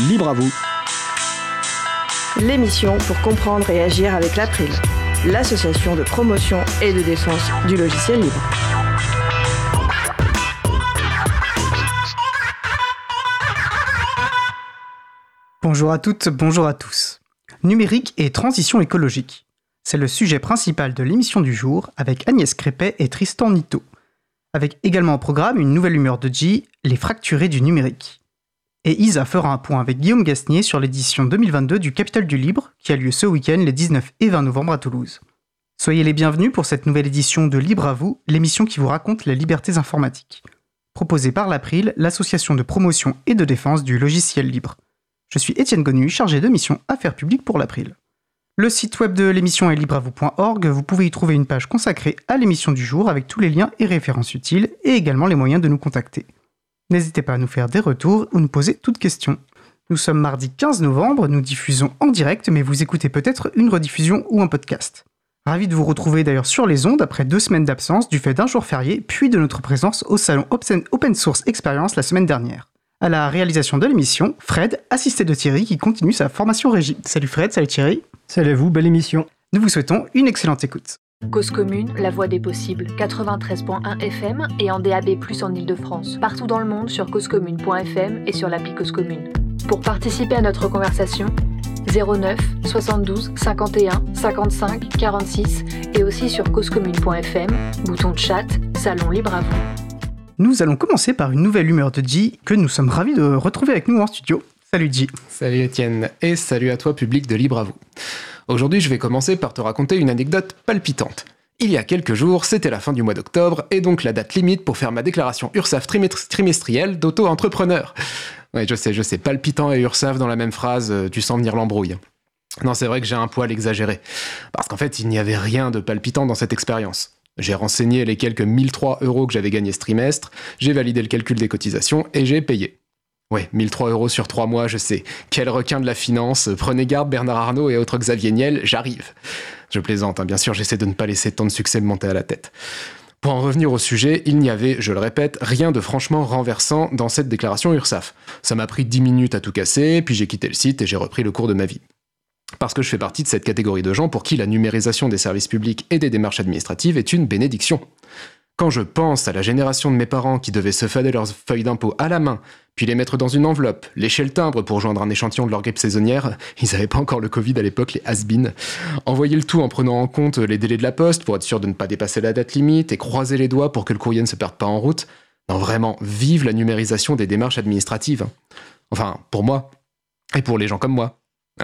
Libre à vous. L'émission pour comprendre et agir avec l'April, l'association de promotion et de défense du logiciel libre. Bonjour à toutes, bonjour à tous. Numérique et transition écologique. C'est le sujet principal de l'émission du jour avec Agnès Crépet et Tristan Nito. Avec également au programme une nouvelle humeur de G, les fracturés du numérique. Et Isa fera un point avec Guillaume Gasnier sur l'édition 2022 du Capital du Libre qui a lieu ce week-end les 19 et 20 novembre à Toulouse. Soyez les bienvenus pour cette nouvelle édition de Libre à vous, l'émission qui vous raconte les libertés informatiques. Proposée par l'April, l'association de promotion et de défense du logiciel libre. Je suis Étienne Gonu, chargé de mission Affaires publiques pour l'April. Le site web de l'émission est libreavou.org. Vous pouvez y trouver une page consacrée à l'émission du jour avec tous les liens et références utiles et également les moyens de nous contacter. N'hésitez pas à nous faire des retours ou nous poser toutes questions. Nous sommes mardi 15 novembre, nous diffusons en direct, mais vous écoutez peut-être une rediffusion ou un podcast. Ravi de vous retrouver d'ailleurs sur les ondes après deux semaines d'absence du fait d'un jour férié, puis de notre présence au salon Open Source Experience la semaine dernière. À la réalisation de l'émission, Fred, assisté de Thierry, qui continue sa formation régie. Salut Fred, salut Thierry. Salut à vous, belle émission. Nous vous souhaitons une excellente écoute. Cause commune, la voix des possibles, 93.1 FM et en DAB+, en Ile-de-France. Partout dans le monde sur causecommune.fm et sur l'appli Cause Commune. Pour participer à notre conversation, 09 72 51 55 46 et aussi sur causecommune.fm, bouton de chat, salon libre à vous. Nous allons commencer par une nouvelle humeur de G que nous sommes ravis de retrouver avec nous en studio. Salut G. Salut Étienne et salut à toi public de Libre à vous. Aujourd'hui, je vais commencer par te raconter une anecdote palpitante. Il y a quelques jours, c'était la fin du mois d'octobre, et donc la date limite pour faire ma déclaration URSAF trimestrielle d'auto-entrepreneur. Ouais, je sais, je sais, palpitant et URSAF dans la même phrase, euh, tu sens venir l'embrouille. Non, c'est vrai que j'ai un poil exagéré. Parce qu'en fait, il n'y avait rien de palpitant dans cette expérience. J'ai renseigné les quelques 1003 euros que j'avais gagnés ce trimestre, j'ai validé le calcul des cotisations et j'ai payé. Ouais, 1003 euros sur 3 mois, je sais. Quel requin de la finance. Prenez garde, Bernard Arnault et autres Xavier Niel, j'arrive. Je plaisante, hein. bien sûr, j'essaie de ne pas laisser tant de succès me monter à la tête. Pour en revenir au sujet, il n'y avait, je le répète, rien de franchement renversant dans cette déclaration URSAF. Ça m'a pris 10 minutes à tout casser, puis j'ai quitté le site et j'ai repris le cours de ma vie. Parce que je fais partie de cette catégorie de gens pour qui la numérisation des services publics et des démarches administratives est une bénédiction. Quand je pense à la génération de mes parents qui devaient se fader leurs feuilles d'impôt à la main, puis les mettre dans une enveloppe, lécher le timbre pour joindre un échantillon de leur grippe saisonnière, ils n'avaient pas encore le Covid à l'époque, les has envoyer le tout en prenant en compte les délais de la poste pour être sûr de ne pas dépasser la date limite et croiser les doigts pour que le courrier ne se perde pas en route. Non, vraiment, vive la numérisation des démarches administratives. Enfin, pour moi, et pour les gens comme moi.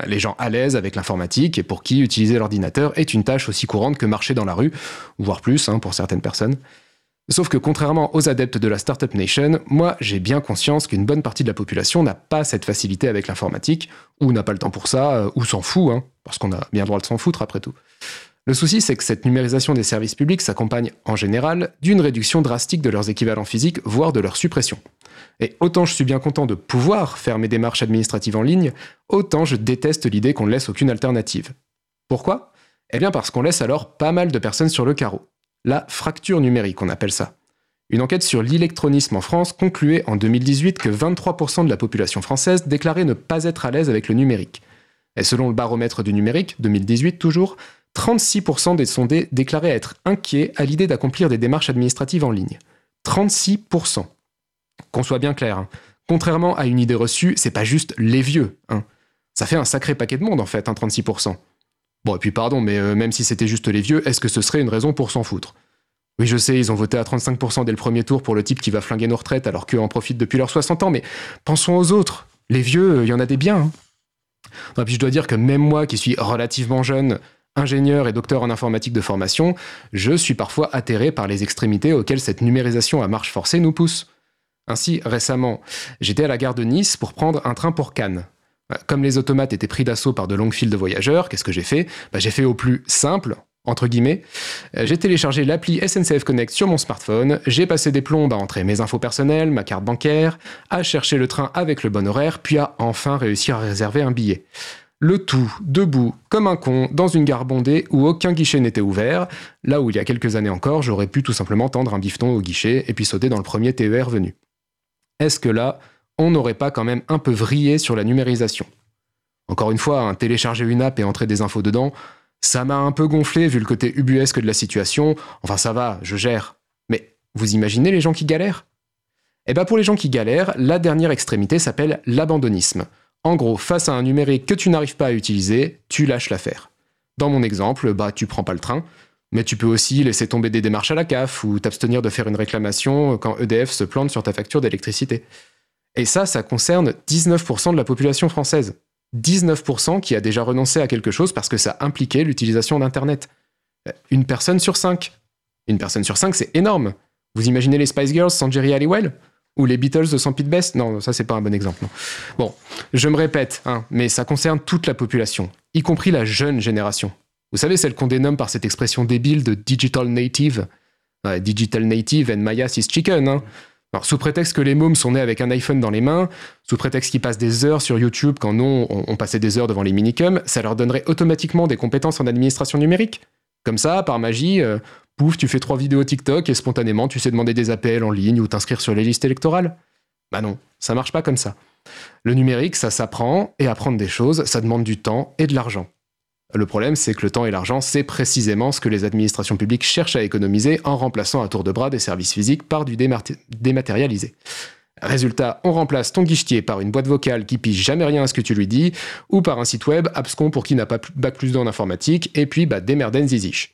Les gens à l'aise avec l'informatique et pour qui utiliser l'ordinateur est une tâche aussi courante que marcher dans la rue, voire plus hein, pour certaines personnes. Sauf que contrairement aux adeptes de la Startup Nation, moi j'ai bien conscience qu'une bonne partie de la population n'a pas cette facilité avec l'informatique, ou n'a pas le temps pour ça, euh, ou s'en fout, hein, parce qu'on a bien droit de s'en foutre après tout. Le souci, c'est que cette numérisation des services publics s'accompagne en général d'une réduction drastique de leurs équivalents physiques, voire de leur suppression. Et autant je suis bien content de pouvoir faire mes démarches administratives en ligne, autant je déteste l'idée qu'on ne laisse aucune alternative. Pourquoi? Eh bien parce qu'on laisse alors pas mal de personnes sur le carreau la fracture numérique, on appelle ça. Une enquête sur l'électronisme en France concluait en 2018 que 23% de la population française déclarait ne pas être à l'aise avec le numérique. Et selon le baromètre du numérique, 2018 toujours, 36% des sondés déclaraient être inquiets à l'idée d'accomplir des démarches administratives en ligne. 36%. Qu'on soit bien clair, hein. contrairement à une idée reçue, c'est pas juste les vieux. Hein. Ça fait un sacré paquet de monde en fait, 36%. Bon, et puis pardon, mais euh, même si c'était juste les vieux, est-ce que ce serait une raison pour s'en foutre? Oui, je sais, ils ont voté à 35% dès le premier tour pour le type qui va flinguer nos retraites alors qu'eux en profitent depuis leurs 60 ans, mais pensons aux autres. Les vieux, il y en a des biens. Hein. puis je dois dire que même moi, qui suis relativement jeune, ingénieur et docteur en informatique de formation, je suis parfois atterré par les extrémités auxquelles cette numérisation à marche forcée nous pousse. Ainsi, récemment, j'étais à la gare de Nice pour prendre un train pour Cannes. Bah, comme les automates étaient pris d'assaut par de longues files de voyageurs, qu'est-ce que j'ai fait? Bah, J'ai fait au plus simple, entre guillemets. Euh, j'ai téléchargé l'appli SNCF Connect sur mon smartphone, j'ai passé des plombes à entrer mes infos personnelles, ma carte bancaire, à chercher le train avec le bon horaire, puis à enfin réussir à réserver un billet. Le tout debout, comme un con, dans une gare bondée où aucun guichet n'était ouvert, là où il y a quelques années encore, j'aurais pu tout simplement tendre un bifton au guichet et puis sauter dans le premier TER venu. Est-ce que là, n'aurait pas quand même un peu vrillé sur la numérisation Encore une fois, hein, télécharger une app et entrer des infos dedans, ça m'a un peu gonflé vu le côté ubuesque de la situation. Enfin, ça va, je gère. Mais vous imaginez les gens qui galèrent? Eh bien, pour les gens qui galèrent, la dernière extrémité s'appelle l'abandonnisme. En gros, face à un numérique que tu n'arrives pas à utiliser, tu lâches l'affaire. Dans mon exemple, bah tu prends pas le train, mais tu peux aussi laisser tomber des démarches à la CAF ou t'abstenir de faire une réclamation quand EDF se plante sur ta facture d'électricité. Et ça, ça concerne 19% de la population française. 19% qui a déjà renoncé à quelque chose parce que ça impliquait l'utilisation d'Internet. Une personne sur cinq. Une personne sur cinq, c'est énorme. Vous imaginez les Spice Girls sans Jerry Halliwell Ou les Beatles sans Pete Best? Non, ça c'est pas un bon exemple. Bon, je me répète, hein, mais ça concerne toute la population, y compris la jeune génération. Vous savez, celle qu'on dénomme par cette expression débile de digital native. digital native and Maya is chicken. Hein. Alors, sous prétexte que les mômes sont nés avec un iPhone dans les mains, sous prétexte qu'ils passent des heures sur YouTube quand non, on, passait des heures devant les minicums, ça leur donnerait automatiquement des compétences en administration numérique. Comme ça, par magie, euh, pouf, tu fais trois vidéos TikTok et spontanément tu sais demander des appels en ligne ou t'inscrire sur les listes électorales. Bah non, ça marche pas comme ça. Le numérique, ça s'apprend, et apprendre des choses, ça demande du temps et de l'argent. Le problème, c'est que le temps et l'argent, c'est précisément ce que les administrations publiques cherchent à économiser en remplaçant à tour de bras des services physiques par du dématérialisé. Résultat, on remplace ton guichetier par une boîte vocale qui pige jamais rien à ce que tu lui dis, ou par un site web abscon pour qui n'a pas bac plus en informatique, et puis bah démerden ziziche.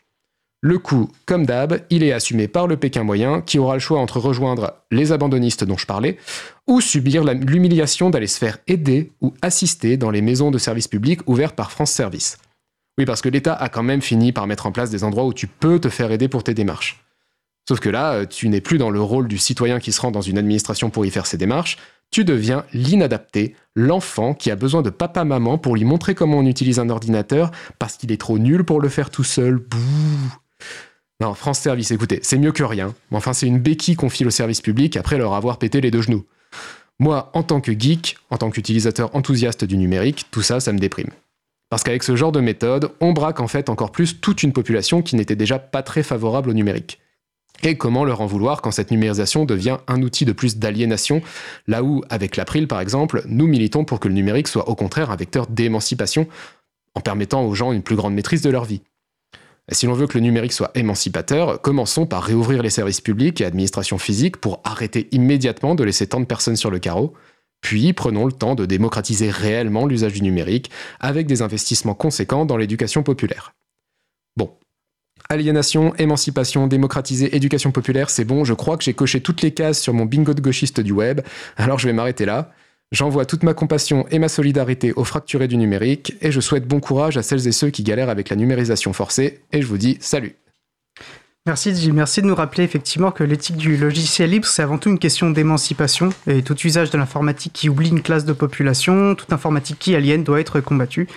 Le coût, comme d'hab, il est assumé par le Pékin moyen qui aura le choix entre rejoindre les abandonnistes dont je parlais ou subir l'humiliation d'aller se faire aider ou assister dans les maisons de services publics ouvertes par France Service. Oui, parce que l'État a quand même fini par mettre en place des endroits où tu peux te faire aider pour tes démarches. Sauf que là, euh, tu n'es plus dans le rôle du citoyen qui se rend dans une administration pour y faire ses démarches, tu deviens l'inadapté, l'enfant qui a besoin de papa-maman pour lui montrer comment on utilise un ordinateur parce qu'il est trop nul pour le faire tout seul. Bouh Non, France Service, écoutez, c'est mieux que rien. Enfin, c'est une béquille qu'on file au service public après leur avoir pété les deux genoux. Moi, en tant que geek, en tant qu'utilisateur enthousiaste du numérique, tout ça, ça me déprime. Parce qu'avec ce genre de méthode, on braque en fait encore plus toute une population qui n'était déjà pas très favorable au numérique. Et comment leur en vouloir quand cette numérisation devient un outil de plus d'aliénation, là où, avec l'April par exemple, nous militons pour que le numérique soit au contraire un vecteur d'émancipation, en permettant aux gens une plus grande maîtrise de leur vie. Si l'on veut que le numérique soit émancipateur, commençons par réouvrir les services publics et administrations physiques pour arrêter immédiatement de laisser tant de personnes sur le carreau, puis prenons le temps de démocratiser réellement l'usage du numérique avec des investissements conséquents dans l'éducation populaire. Bon. Aliénation, émancipation, démocratiser, éducation populaire, c'est bon, je crois que j'ai coché toutes les cases sur mon bingo de gauchiste du web, alors je vais m'arrêter là. J'envoie toute ma compassion et ma solidarité aux fracturés du numérique, et je souhaite bon courage à celles et ceux qui galèrent avec la numérisation forcée, et je vous dis salut Merci Gilles, merci de nous rappeler effectivement que l'éthique du logiciel libre, c'est avant tout une question d'émancipation et tout usage de l'informatique qui oublie une classe de population, toute informatique qui aliène doit être combattue.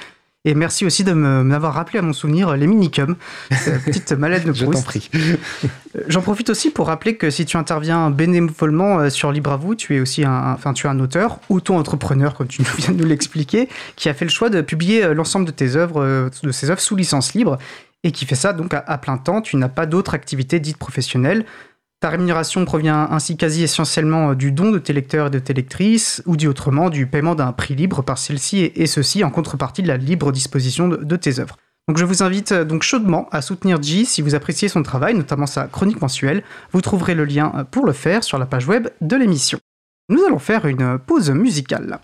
Et merci aussi de m'avoir rappelé à mon souvenir les minicums, petite mallette de Proust. Je t'en prie. Euh, j'en profite aussi pour rappeler que si tu interviens bénévolement euh, sur Libre à vous, tu es aussi un, enfin, tu es un auteur, auto-entrepreneur, comme tu viens de nous l'expliquer, qui a fait le choix de publier euh, l'ensemble de tes œuvres, de ses œuvres sous licence libre et qui fait ça donc à, plein temps. Tu n'as pas d'autre activité dite professionnelle. Ta rémunération provient ainsi quasi essentiellement euh, du don de tes lecteurs et de tes lectrices, ou dit autrement, du paiement d'un prix libre par celle-ci, et, ceci en contrepartie de la libre disposition de, tes œuvres. Donc je vous invite euh, donc chaudement à soutenir G si vous appréciez son travail, notamment sa chronique mensuelle. Vous trouverez le lien euh, pour le faire sur la page web de l'émission. Nous allons faire une pause musicale.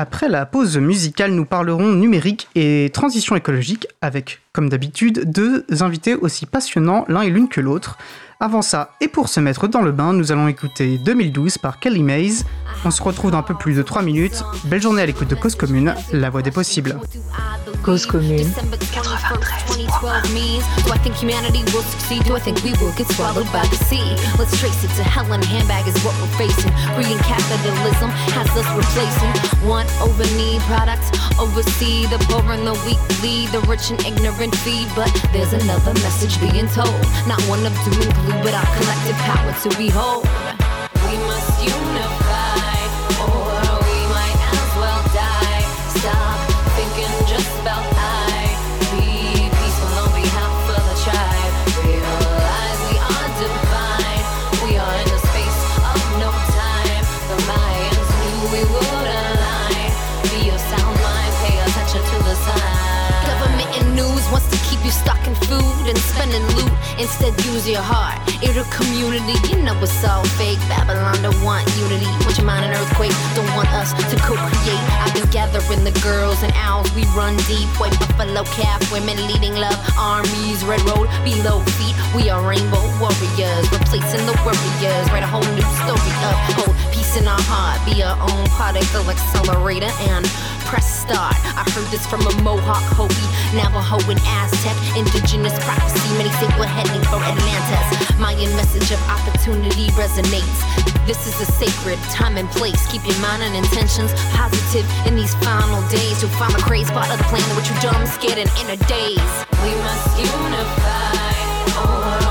Après la pause musicale, nous parlerons numérique et transition écologique avec, comme d'habitude, deux invités aussi passionnants l'un et l'une que l'autre. Avant ça, et pour se mettre dans le bain, nous allons écouter 2012 par Kelly Mays. On se retrouve dans un peu plus de 3 minutes. Belle journée à l'écoute de Cause Commune, la voix des possibles. Cause Commune 93. Do I think humanity will succeed? Do I think we will get swallowed by the sea? Let's trace it to hell and handbag is what we're facing. Green capitalism has us replacing one over need products, oversee the poor and the weak, lead the rich and ignorant feed. But there's another message being told, not one of doom and gloom but our collective power to behold. We must unify, food and spending loot. Instead, use your heart. It'll community, you know it's all fake. Babylon don't want unity. Want your mind an earthquake? Don't want us to co-create. I've been gathering the girls and owls. We run deep. White buffalo calf, women leading love. Armies, red road below feet. We are rainbow warriors, replacing the warriors. Write a whole new story of hope, peace in our heart. Be our own particle accelerator and press start. I heard this from a Mohawk, Hopi, Navajo, and Aztec. Indigenous prophecy, many say we're heading for Atlantis. Mayan message of opportunity resonates. This is a sacred time and place. Keep your mind and intentions positive in these final days. You'll find the crazy part of the plan which you dumb, scared, and in a daze. We must unify. Oh,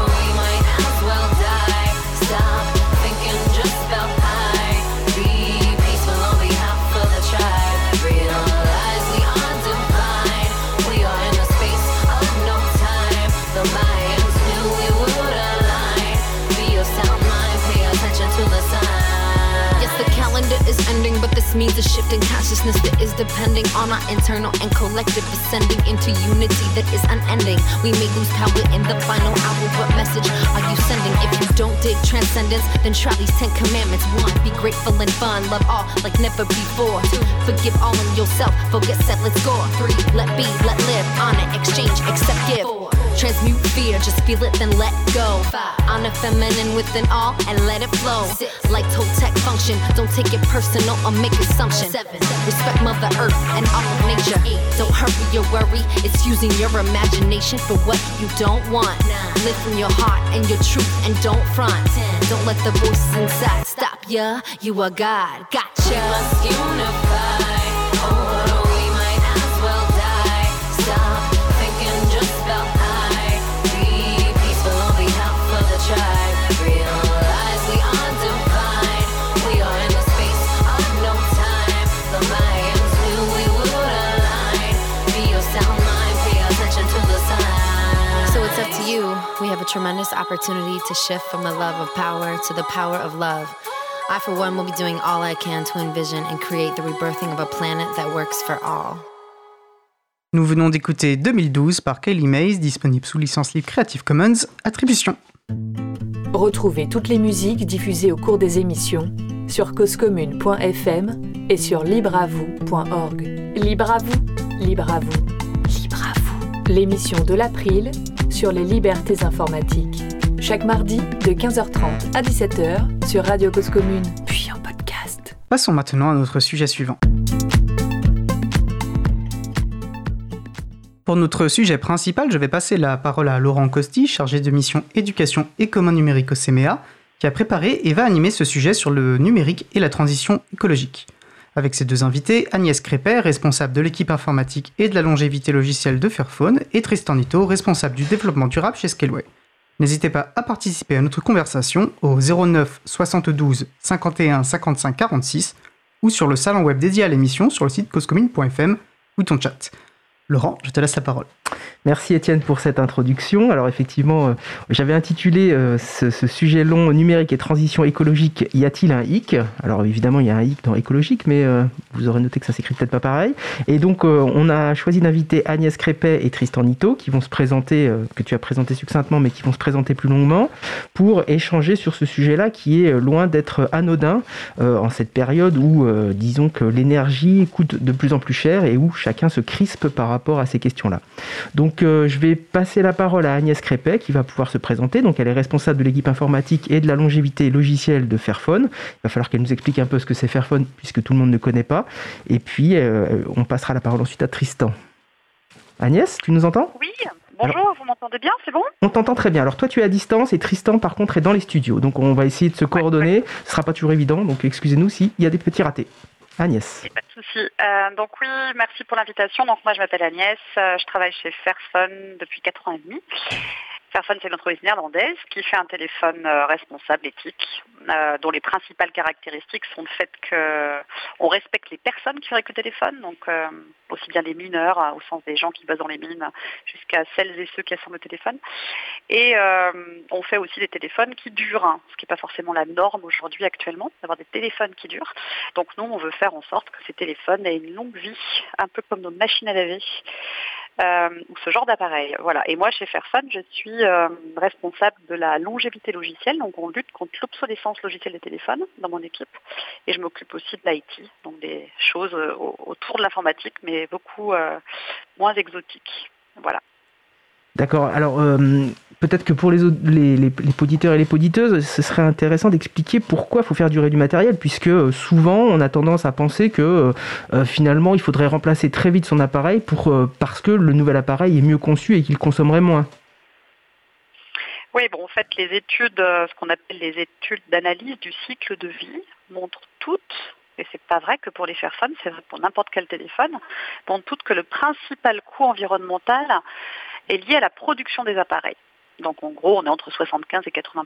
means a shift in consciousness that is depending on our internal and collective ascending into unity that is unending. We may lose power in the final hour. What message are you sending? If you don't dig transcendence, then try these Ten Commandments. One, be grateful and fun. Love all like never before. Two, forgive all in yourself. Focus, set, let's go. Three, let be, let live. Honor, exchange, accept, give. Transmute fear, just feel it, then let go. Honor feminine within all and let it flow. Like Toltec function, don't take it personal or make assumptions. Respect Mother Earth and all of nature. Don't hurry your worry, it's using your imagination for what you don't want. Live from your heart and your truth and don't front. Don't let the voices inside stop ya. You are God, gotcha. We must unify. we tremendous opportunity to shift from the love of power to the power of love. I, for one, will be doing all I can to envision and create the rebirthing of a planet that works for all. Nous venons d'écouter 2012 par Kaylee Mays, disponible sous licence libre Creative Commons, attribution. Retrouvez toutes les musiques diffusées au cours des émissions sur causecommune.fm et sur libreavoue.org. Libre à vous, libre à vous, libre à vous. L'émission de l'April sur les libertés informatiques. Chaque mardi de 15h30 à 17h sur Radio Cause Commune, puis en podcast. Passons maintenant à notre sujet suivant. Pour notre sujet principal, je vais passer la parole à Laurent Costi, chargé de mission éducation et commun numérique au CMEA, qui a préparé et va animer ce sujet sur le numérique et la transition écologique. Avec ses deux invités, Agnès Crépet, responsable de l'équipe informatique et de la longévité logicielle de Fairphone, et Tristan Nito, responsable du développement durable chez Scaleway. N'hésitez pas à participer à notre conversation au 09 72 51 55 46 ou sur le salon web dédié à l'émission sur le site causecommune.fm ou ton chat. Laurent, je te laisse la parole. Merci Étienne pour cette introduction. Alors effectivement, euh, j'avais intitulé euh, ce, sujet long numérique et transition écologique, y a-t-il un hic? Alors évidemment, il y a un hic dans écologique, mais euh, vous aurez noté que ça s'écrit peut-être pas pareil. Et donc on a choisi d'inviter Agnès Crépet et Tristan Nito, qui vont se présenter, que tu as présenté succinctement, mais qui vont se présenter plus longuement, pour échanger sur ce sujet-là qui est loin d'être anodin en cette période où, disons que l'énergie coûte de plus en plus cher et où chacun se crispe par rapport à ces questions-là. Donc euh, je vais passer la parole à Agnès Crépet qui va pouvoir se présenter. Donc elle est responsable de l'équipe informatique et de la longévité logicielle de Fairphone. Il va falloir qu'elle nous explique un peu ce que c'est Fairphone puisque tout le monde ne connaît pas. Et puis euh, on passera la parole ensuite à Tristan. Agnès, tu nous entends? Oui. Bonjour, vous m'entendez bien, c'est bon? On t'entend très bien. Alors toi tu es à distance et Tristan par contre est dans les studios. Donc on va essayer de se coordonner. Ce ne sera pas toujours évident, donc excusez-nous s'il y a des petits ratés. Agnès. Euh, donc oui, merci pour l'invitation. Donc moi je m'appelle Agnès, euh, je travaille chez Fairphone depuis 4 ans et demi. Fairphone, c'est une entreprise néerlandaise qui fait un téléphone euh, responsable, éthique, euh, dont les principales caractéristiques sont le fait qu'on respecte les personnes qui fabriquent le téléphone, donc euh, aussi bien les mineurs, au sens des gens qui bossent dans les mines, jusqu'à celles et ceux qui assemblent le téléphone. Et on fait aussi des téléphones qui durent, hein, ce qui n'est pas forcément la norme aujourd'hui actuellement, d'avoir des téléphones qui durent. Donc nous, on veut faire en sorte que ces téléphones aient une longue vie, un peu comme nos machines à laver. Euh, ou ce genre d'appareil. Voilà. Et moi, chez Fairphone, je suis responsable de la longévité logicielle. Donc, on lutte contre l'obsolescence logicielle des téléphones dans mon équipe. Et je m'occupe aussi de l'IT, donc des choses autour de l'informatique, mais beaucoup moins exotiques. Voilà. D'accord. Alors, euh, peut-être que pour les, les, et les poditeuses, ce serait intéressant d'expliquer pourquoi il faut faire durer du matériel, puisque euh, souvent, on a tendance à penser que euh, finalement, il faudrait remplacer très vite son appareil pour, parce que le nouvel appareil est mieux conçu et qu'il consommerait moins. Oui, bon, en fait, les études, ce qu'on appelle les études d'analyse du cycle de vie, montrent toutes et c'est pas vrai que pour les Fairphone, c'est vrai pour n'importe quel téléphone, montrent toutes que le principal coût environnemental est lié à la production des appareils. Donc en gros, on est entre 75 et 80%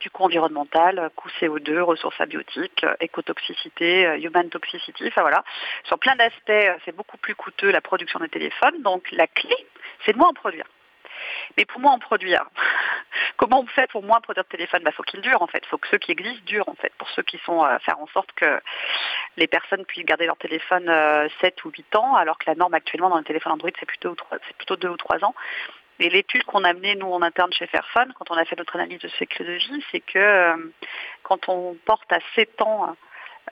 du coût environnemental, coût CO2, ressources abiotiques, écotoxicité, euh, human toxicity, enfin voilà. Sur plein d'aspects, euh, c'est beaucoup plus coûteux la production des téléphones. Donc la clé, c'est de moins en produire. Mais pour moins en produire, comment on fait pour moins produire de téléphone Il bah, faut qu'ils durent en fait. Il faut que ceux qui existent durent en fait. Pour ceux qui sont euh, faire en sorte que les personnes puissent garder leur téléphone 7 ou 8 ans, alors que la norme actuellement dans les téléphones Android c'est plutôt, c'est plutôt 2 ou 3 ans. Et l'étude qu'on a menée, nous, en interne chez Fairphone, quand on a fait notre analyse de cycle de vie, c'est que euh, quand on porte à 7 ans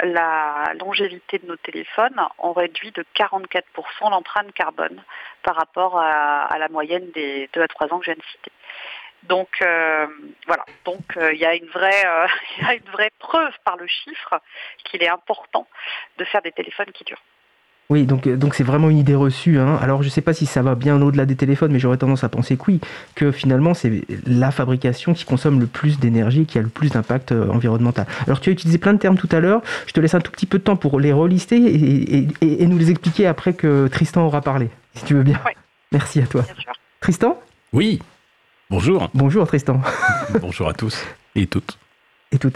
la longévité de nos téléphones, on réduit de 44% l'empreinte carbone par rapport à, la moyenne des 2 à 3 ans que je viens de citer. Donc euh, voilà, donc euh, il y, y a une vraie preuve par le chiffre qu'il est important de faire des téléphones qui durent. Oui, donc euh, donc c'est vraiment une idée reçue. Hein. Alors je ne sais pas si ça va bien au-delà des téléphones, mais j'aurais tendance à penser que oui, que finalement c'est la fabrication qui consomme le plus d'énergie, qui a le plus d'impact euh, environnemental. Alors tu as utilisé plein de termes tout à l'heure. Je te laisse un tout petit peu de temps pour les relister et, nous les expliquer après que Tristan aura parlé, si tu veux bien. Merci à toi. Tristan? Oui. Bonjour. Bonjour Tristan. Bonjour à tous et toutes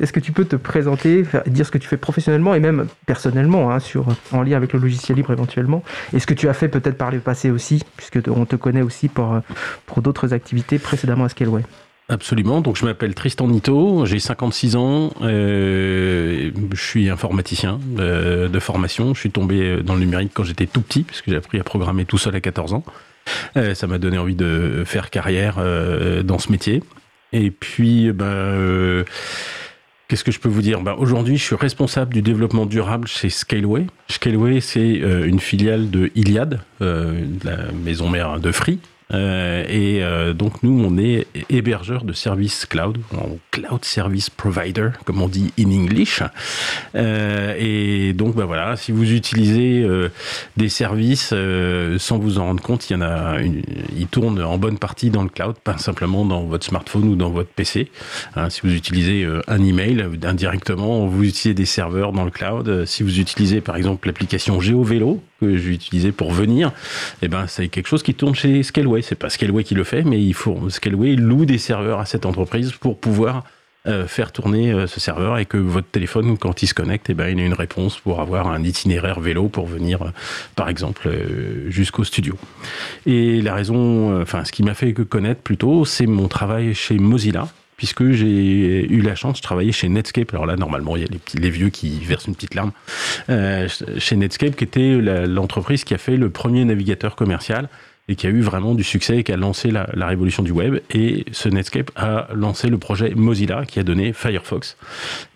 Est-ce que tu peux te présenter, dire ce que tu fais professionnellement et même personnellement, hein, en lien avec le logiciel libre éventuellement? Et ce que tu as fait peut-être par le passé aussi, puisque on te connaît aussi pour, pour d'autres activités précédemment à Scaleway Absolument. Donc, je m'appelle Tristan Nito, j'ai 56 ans, euh, je suis informaticien euh, de formation. Je suis tombé dans le numérique quand j'étais tout petit, puisque j'ai appris à programmer tout seul à 14 ans. Euh, ça m'a donné envie de faire carrière dans ce métier. Et puis, ben, Qu'est-ce que je peux vous dire? Bah, Aujourd'hui, je suis responsable du développement durable chez Scaleway. Scaleway, c'est euh, une filiale de Iliad, euh, la maison mère de Free, et euh, donc nous, on est hébergeur de services cloud, cloud service provider, comme on dit in English. Euh, et donc, bah voilà, si vous utilisez des services sans vous en rendre compte, il y en a, une, ils tournent en bonne partie dans le cloud, pas simplement dans votre smartphone ou dans votre PC. Hein, si vous utilisez un email indirectement, vous utilisez des serveurs dans le cloud. Si vous utilisez par exemple l'application GeoVélo que j'ai utilisé pour venir, eh ben c'est quelque chose qui tourne chez Scaleway c'est pas Scaleway qui le fait, mais il faut Scaleway loue des serveurs à cette entreprise pour pouvoir euh, faire tourner euh, ce serveur et que votre téléphone, quand il se connecte, eh ben, il a une réponse pour avoir un itinéraire vélo pour venir, euh, par exemple, jusqu'au studio. Et la raison, enfin, ce qui m'a fait connaître plutôt, c'est mon travail chez Mozilla, puisque j'ai eu la chance de travailler chez Netscape. Alors là, normalement, il y a les, vieux qui versent une petite larme. chez Netscape, qui était l'entreprise qui a fait le premier navigateur commercial et qui a eu vraiment du succès et qui a lancé la, révolution du web. Et ce Netscape a lancé le projet Mozilla qui a donné Firefox.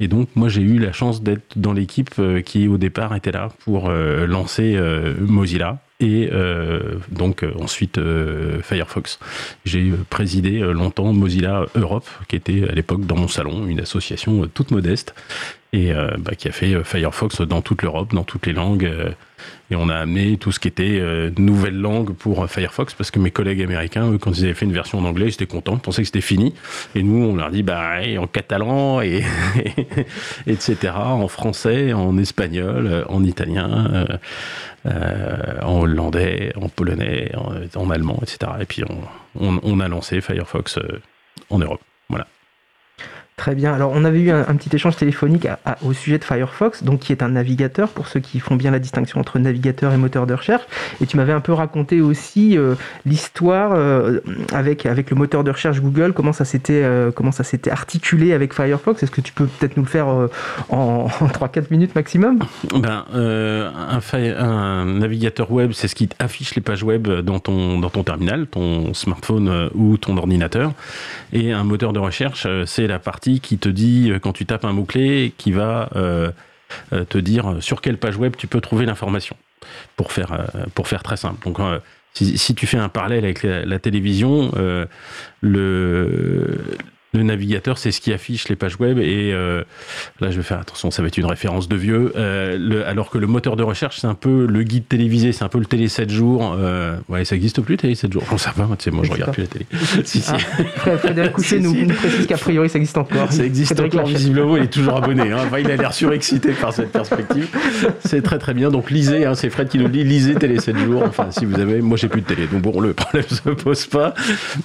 Et donc moi j'ai eu la chance d'être dans l'équipe euh, qui au départ était là pour euh, lancer euh, Mozilla et donc ensuite Firefox. J'ai présidé longtemps Mozilla Europe, qui était à l'époque dans mon salon, une association toute modeste, et bah, qui a fait Firefox dans toute l'Europe, dans toutes les langues. Et on a amené tout ce qui était euh, nouvelle langue pour Firefox parce que mes collègues américains, eux, quand ils avaient fait une version en anglais, ils étaient contents, ils pensaient que c'était fini. Et nous, on leur dit, bah, en catalan, et, etc., en français, en espagnol, en italien, euh, en hollandais, en polonais, en, allemand, etc. Et puis on, a lancé Firefox euh, en Europe. Très bien. Alors, on avait eu un, petit échange téléphonique au sujet de Firefox, donc qui est un navigateur pour ceux qui font bien la distinction entre navigateur et moteur de recherche. Et tu m'avais un peu raconté aussi euh, l'histoire euh, avec avec le moteur de recherche Google, comment ça s'était euh, comment ça s'était articulé avec Firefox. Est-ce que tu peux peut-être nous le faire en, 3-4 minutes maximum? Ben, un, un, navigateur web, c'est ce qui affiche les pages web dans ton dans ton terminal, ton smartphone ou ton ordinateur. Et un moteur de recherche, c'est la partie qui te dit, euh, quand tu tapes un mot-clé, qui va euh, euh, te dire sur quelle page web tu peux trouver l'information, pour faire, pour faire très simple. Donc, si, tu fais un parallèle avec la, télévision, le, le navigateur, c'est ce qui affiche les pages web. Et là, je vais faire attention, ça va être une référence de vieux. alors que le moteur de recherche, c'est un peu le guide télévisé, c'est un peu le télé 7 jours. ouais, ça n'existe plus, télé 7 jours? On sait pas, moi, tu sais, moi, je regarde plus la télé. si, si. Ah, Frédéric nous, nous, précise qu'a priori, ça existe encore. Ça existe encore, visiblement, il est toujours abonné. Hein. Enfin, il a l'air surexcité par cette perspective. C'est très, très bien. Donc, lisez, hein, c'est Fred qui nous dit, lisez télé 7 jours. Enfin, si vous avez, moi, j'ai plus de télé. Donc, bon, le problème se pose pas.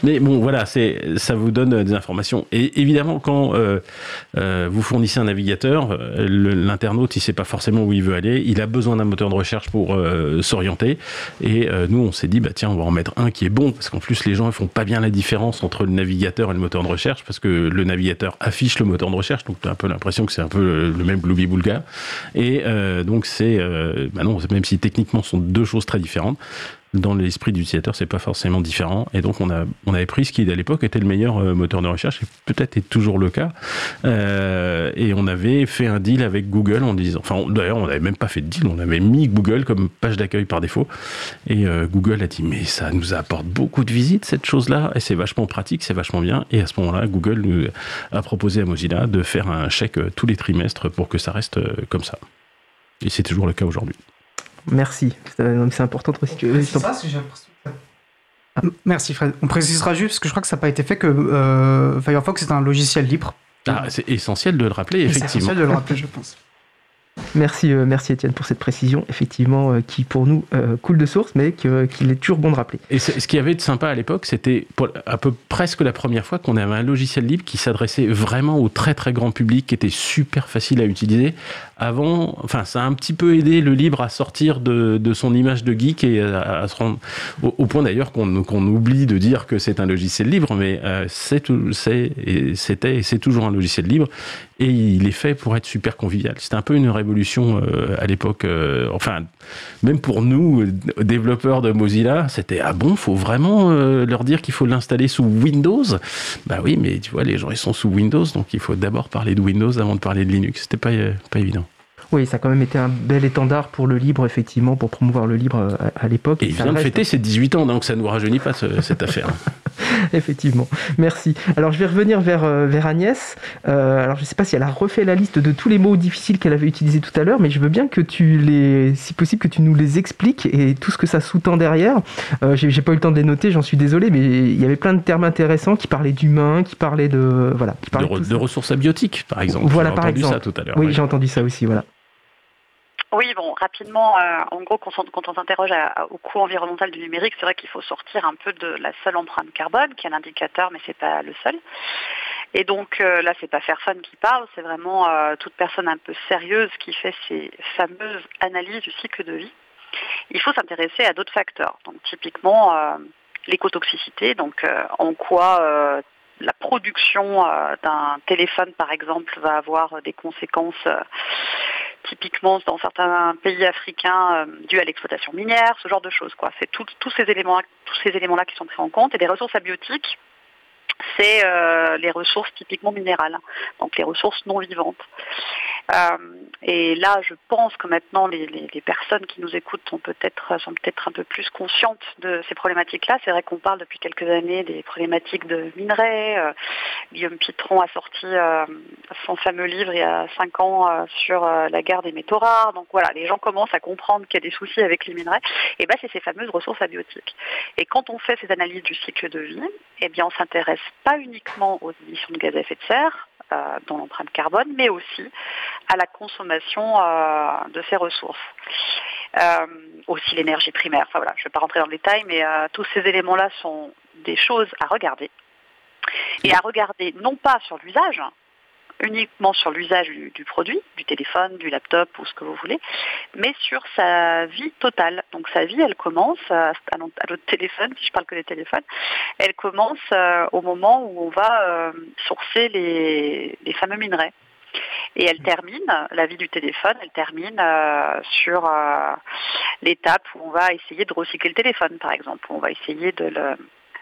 Mais bon, voilà, c'est, ça vous donne des informations et évidemment, quand euh, euh, vous fournissez un navigateur, euh, l'internaute, il sait pas forcément où il veut aller. Il a besoin d'un moteur de recherche pour s'orienter. Et nous, on s'est dit, bah tiens, on va en mettre un qui est bon, parce qu'en plus, les gens ne font pas bien la différence entre le navigateur et le moteur de recherche, parce que le navigateur affiche le moteur de recherche, donc tu as un peu l'impression que c'est un peu le même gloubi boulga. Et donc c'est, bah non, même si techniquement ce sont deux choses très différentes, dans l'esprit d'utilisateur, c'est pas forcément différent. Et donc, on, a, on avait pris ce qui, à l'époque, était le meilleur euh, moteur de recherche, et peut-être est toujours le cas. Euh, et on avait fait un deal avec Google en disant, enfin, d'ailleurs, on n'avait même pas fait de deal, on avait mis Google comme page d'accueil par défaut. Et euh, Google a dit, mais ça nous apporte beaucoup de visites, cette chose-là, et c'est vachement pratique, c'est vachement bien. Et à ce moment-là, Google nous a proposé à Mozilla de faire un chèque tous les trimestres pour que ça reste comme ça. Et c'est toujours le cas aujourd'hui. Merci. C'est important de préciser. Merci Fred. On précisera juste parce que je crois que ça n'a pas été fait que euh, Firefox est un logiciel libre. Ah, c'est essentiel de le rappeler, effectivement. C'est essentiel de le rappeler, je pense. Merci, euh, merci Étienne pour cette précision, effectivement, euh, qui pour nous coule de source, mais qu'il est toujours bon de rappeler. Et ce qu'il y avait de sympa à l'époque, c'était à peu presque la première fois qu'on avait un logiciel libre qui s'adressait vraiment au très très grand public, qui était super facile à utiliser, avant, enfin, ça a un petit peu aidé le libre à sortir de, de son image de geek et à, se rendre au, point d'ailleurs qu'on qu'on oublie de dire que c'est un logiciel libre, mais euh, c'était et c'est toujours un logiciel libre et il est fait pour être super convivial. C'était un peu une révolution euh, à l'époque. Euh, enfin, même pour nous développeurs de Mozilla, c'était ah bon, faut vraiment euh, leur dire qu'il faut l'installer sous Windows? Bah oui, mais tu vois, les gens ils sont sous Windows, donc il faut d'abord parler de Windows avant de parler de Linux. C'était pas pas évident. Oui, ça a quand même été un bel étendard pour le libre, effectivement, pour promouvoir le libre euh, à, l'époque. Et, il vient de fêter ses 18 ans, donc ça ne nous rajeunit pas cette affaire. effectivement, merci. Alors je vais revenir vers, euh, vers Agnès. Euh, alors je ne sais pas si elle a refait la liste de tous les mots difficiles qu'elle avait utilisés tout à l'heure, mais je veux bien que tu les, si possible, que tu nous les expliques et tout ce que ça sous-tend derrière. Euh, j'ai pas eu le temps de les noter, j'en suis désolé, mais il y avait plein de termes intéressants qui parlaient d'humain, qui parlaient de voilà, qui parlaient de, ressources abiotiques, par exemple. Voilà, par exemple. Ça tout à l'heure. Oui, j'ai entendu ça aussi, voilà. Oui, bon, rapidement, euh, en gros, quand on, s'interroge au coût environnemental du numérique, c'est vrai qu'il faut sortir un peu de la seule empreinte carbone, qui est un indicateur, mais c'est pas le seul. Et donc euh, là, c'est pas Fairphone qui parle, c'est vraiment euh, toute personne un peu sérieuse qui fait ces fameuses analyses du cycle de vie. Il faut s'intéresser à d'autres facteurs. Donc typiquement l'écotoxicité, donc en quoi la production d'un téléphone, par exemple, va avoir des conséquences typiquement dans certains pays africains euh, dû à l'exploitation minière, ce genre de choses. C'est tous ces éléments, tous ces éléments-là qui sont pris en compte et des ressources abiotiques c'est euh, les ressources typiquement minérales, donc les ressources non vivantes. Euh, et là, je pense que maintenant, les, personnes qui nous écoutent sont peut-être peut-être un peu plus conscientes de ces problématiques-là. C'est vrai qu'on parle depuis quelques années des problématiques de minerais. Euh, Guillaume Pitron a sorti son fameux livre il y a cinq ans sur la guerre des métaux rares. Donc voilà, les gens commencent à comprendre qu'il y a des soucis avec les minerais. Et ben, c'est ces fameuses ressources abiotiques. Et quand on fait ces analyses du cycle de vie, eh bien, on s'intéresse pas uniquement aux émissions de gaz à effet de serre, euh, dans l'empreinte carbone, mais aussi à la consommation euh, de ces ressources. Euh, aussi l'énergie primaire. Enfin voilà, je ne vais pas rentrer dans le détail, mais tous ces éléments-là sont des choses à regarder. Et à regarder non pas sur l'usage, uniquement sur l'usage du, produit, du téléphone, du laptop ou ce que vous voulez, mais sur sa vie totale. Donc sa vie, elle commence à, notre téléphone, si je parle que des téléphones, elle commence au moment où on va sourcer les, fameux minerais. Et elle termine, la vie du téléphone, elle termine euh, sur euh, l'étape où on va essayer de recycler le téléphone, par exemple. On va essayer de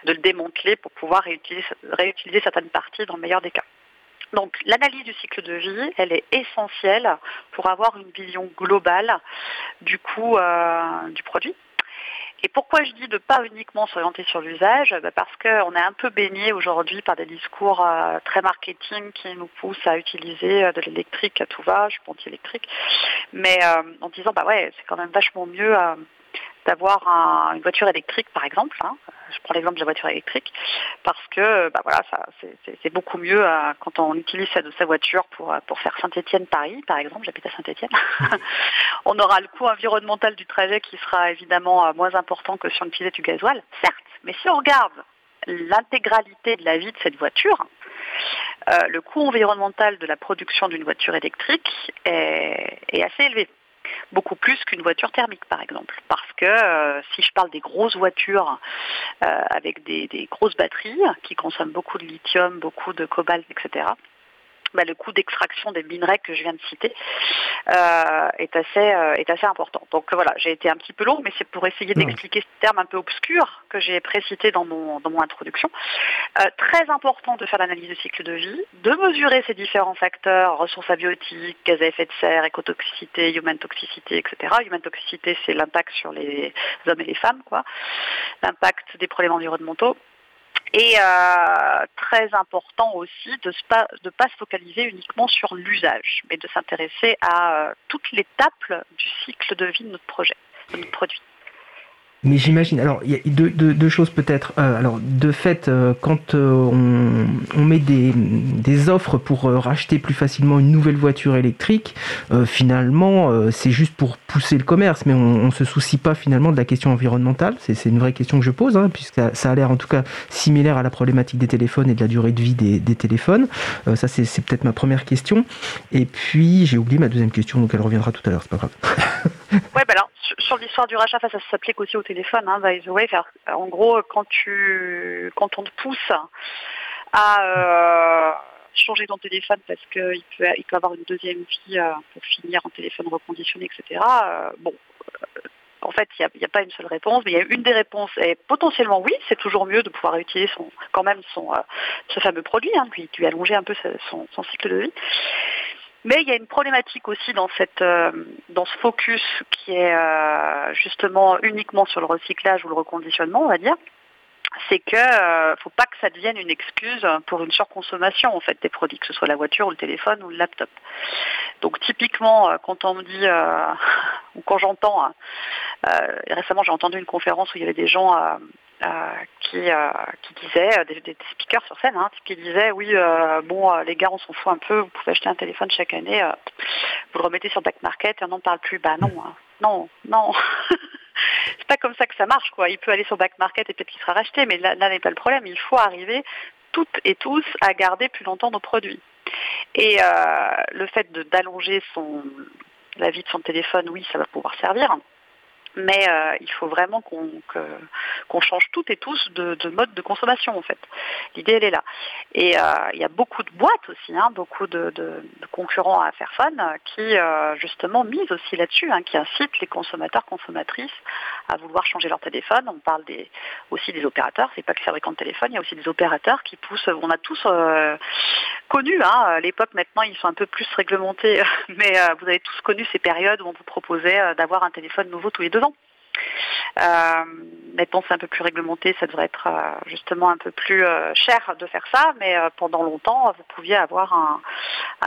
le, démanteler pour pouvoir réutiliser certaines parties dans le meilleur des cas. Donc l'analyse du cycle de vie, elle est essentielle pour avoir une vision globale du coût euh, du produit. Et pourquoi je dis de pas uniquement s'orienter sur l'usage? Bah, Parce qu'on est un peu baigné aujourd'hui par des discours euh, très marketing qui nous poussent à utiliser euh, de l'électrique à tout va, je suis anti-électrique, mais en disant bah ouais, c'est quand même vachement mieux d'avoir une voiture électrique par exemple. Hein. Je prends l'exemple de la voiture électrique parce que bah voilà, c'est beaucoup mieux euh, quand on utilise sa, voiture pour, euh, pour faire Saint-Étienne-Paris, par exemple. J'habite à Saint-Étienne. on aura le coût environnemental du trajet qui sera évidemment euh, moins important que si on utilisait du gasoil, certes. Mais si on regarde l'intégralité de la vie de cette voiture, le coût environnemental de la production d'une voiture électrique est assez élevé beaucoup plus qu'une voiture thermique par exemple. Parce que euh, si je parle des grosses voitures euh, avec des, grosses batteries qui consomment beaucoup de lithium, beaucoup de cobalt, etc., bah, le coût d'extraction des minerais que je viens de citer euh, est, assez, euh, est assez important. Donc voilà, j'ai été un petit peu long, mais c'est pour essayer d'expliquer ce terme un peu obscur que j'ai précité dans mon, dans mon introduction. Euh, très important de faire l'analyse du cycle de vie, de mesurer ces différents facteurs, ressources abiotiques, gaz à effet de serre, écotoxicité, human toxicité, etc. Human toxicité, c'est l'impact sur les hommes et les femmes, quoi. L'impact des problèmes environnementaux et euh, très important aussi de ne pas, se focaliser uniquement sur l'usage, mais de s'intéresser à euh, toute l'étape du cycle de vie de notre projet, de notre produit. Mais j'imagine, alors il y a deux, choses peut-être. Euh, alors de fait, euh, quand euh, on, met des, des, offres pour racheter plus facilement une nouvelle voiture électrique, finalement c'est juste pour pousser le commerce, mais on, ne se soucie pas finalement de la question environnementale. C'est une vraie question que je pose, hein, puisque ça a l'air en tout cas similaire à la problématique des téléphones et de la durée de vie des, des téléphones. ça c'est peut-être ma première question. Et puis j'ai oublié ma deuxième question, donc elle reviendra tout à l'heure, c'est pas grave. ouais, bah alors sur l'histoire du rachat, ça s'applique aussi au téléphone, hein, by the way. En gros, quand tu, quand on te pousse à euh, changer ton téléphone parce qu'il peut, il peut avoir une deuxième vie euh, pour finir en téléphone reconditionné, etc. Euh, bon, en fait, il n'y a, pas une seule réponse, mais il y a une des réponses. Et potentiellement, oui, c'est toujours mieux de pouvoir utiliser son, quand même son, ce fameux produit, hein, puis tu allonger un peu son cycle de vie. Mais il y a une problématique aussi dans, cette, euh, dans ce focus qui est euh, justement uniquement sur le recyclage ou le reconditionnement, on va dire c'est que ne euh, faut pas que ça devienne une excuse pour une surconsommation en fait des produits, que ce soit la voiture ou le téléphone ou le laptop. Donc typiquement, quand on me dit ou quand j'entends, récemment j'ai entendu une conférence où il y avait des gens qui, euh, qui disait, euh, des, speakers sur scène, hein, qui disaient oui, bon, les gars, on s'en fout un peu, vous pouvez acheter un téléphone chaque année, vous le remettez sur back market et on n'en parle plus. Bah non, hein. non, non. c'est pas comme ça que ça marche, quoi. Il peut aller sur back market et peut-être qu'il sera racheté, mais là, n'est pas le problème. Il faut arriver toutes et tous à garder plus longtemps nos produits. Et le fait d'allonger la vie de son téléphone, oui, ça va pouvoir servir mais euh, il faut vraiment qu'on change toutes et tous de, mode de consommation en fait. L'idée elle est là. Et euh, il y a beaucoup de boîtes aussi, hein, beaucoup de, concurrents à Fairphone qui euh, justement misent aussi là-dessus, hein, qui incitent les consommateurs, consommatrices à vouloir changer leur téléphone. On parle aussi des opérateurs, c'est pas que les fabricants de téléphone, il y a aussi des opérateurs qui poussent, on a tous connu, hein, à l'époque maintenant ils sont un peu plus réglementés, mais vous avez tous connu ces périodes où on vous proposait d'avoir un téléphone nouveau tous les deux ans. Euh, maintenant, c'est un peu plus réglementé, ça devrait être euh, justement un peu plus euh, cher de faire ça, mais pendant longtemps, vous pouviez avoir un,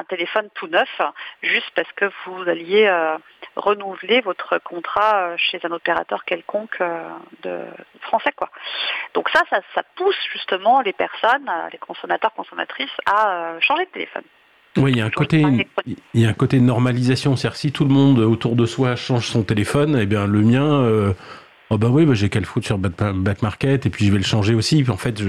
téléphone tout neuf juste parce que vous alliez renouveler votre contrat chez un opérateur quelconque français. Donc ça, ça pousse justement les personnes, les consommateurs, consommatrices à changer de téléphone. Oui, il y a un côté, il y a un côté normalisation. C'est-à-dire si tout le monde autour de soi change son téléphone, eh bien le mien, euh, Oh bah oui, bah j'ai qu'à le foutre sur back market et puis je vais le changer aussi. en fait,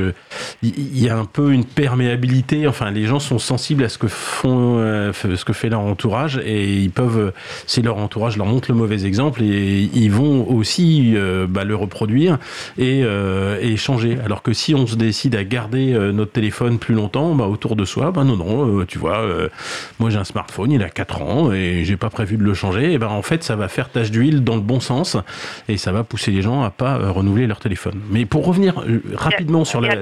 il y a un peu une perméabilité. Enfin, les gens sont sensibles à ce que font, euh, ce que fait leur entourage et ils peuvent, si leur entourage leur montre le mauvais exemple, et ils vont aussi euh, bah, le reproduire et, euh, et, changer. Alors que si on se décide à garder notre téléphone plus longtemps, bah, autour de soi, bah non non, tu vois, moi j'ai un smartphone, il a 4 ans et j'ai pas prévu de le changer. Et ben en fait, ça va faire tache d'huile dans le bon sens et ça va pousser les gens à pas euh, renouveler leur téléphone. Mais pour revenir euh, rapidement sur la,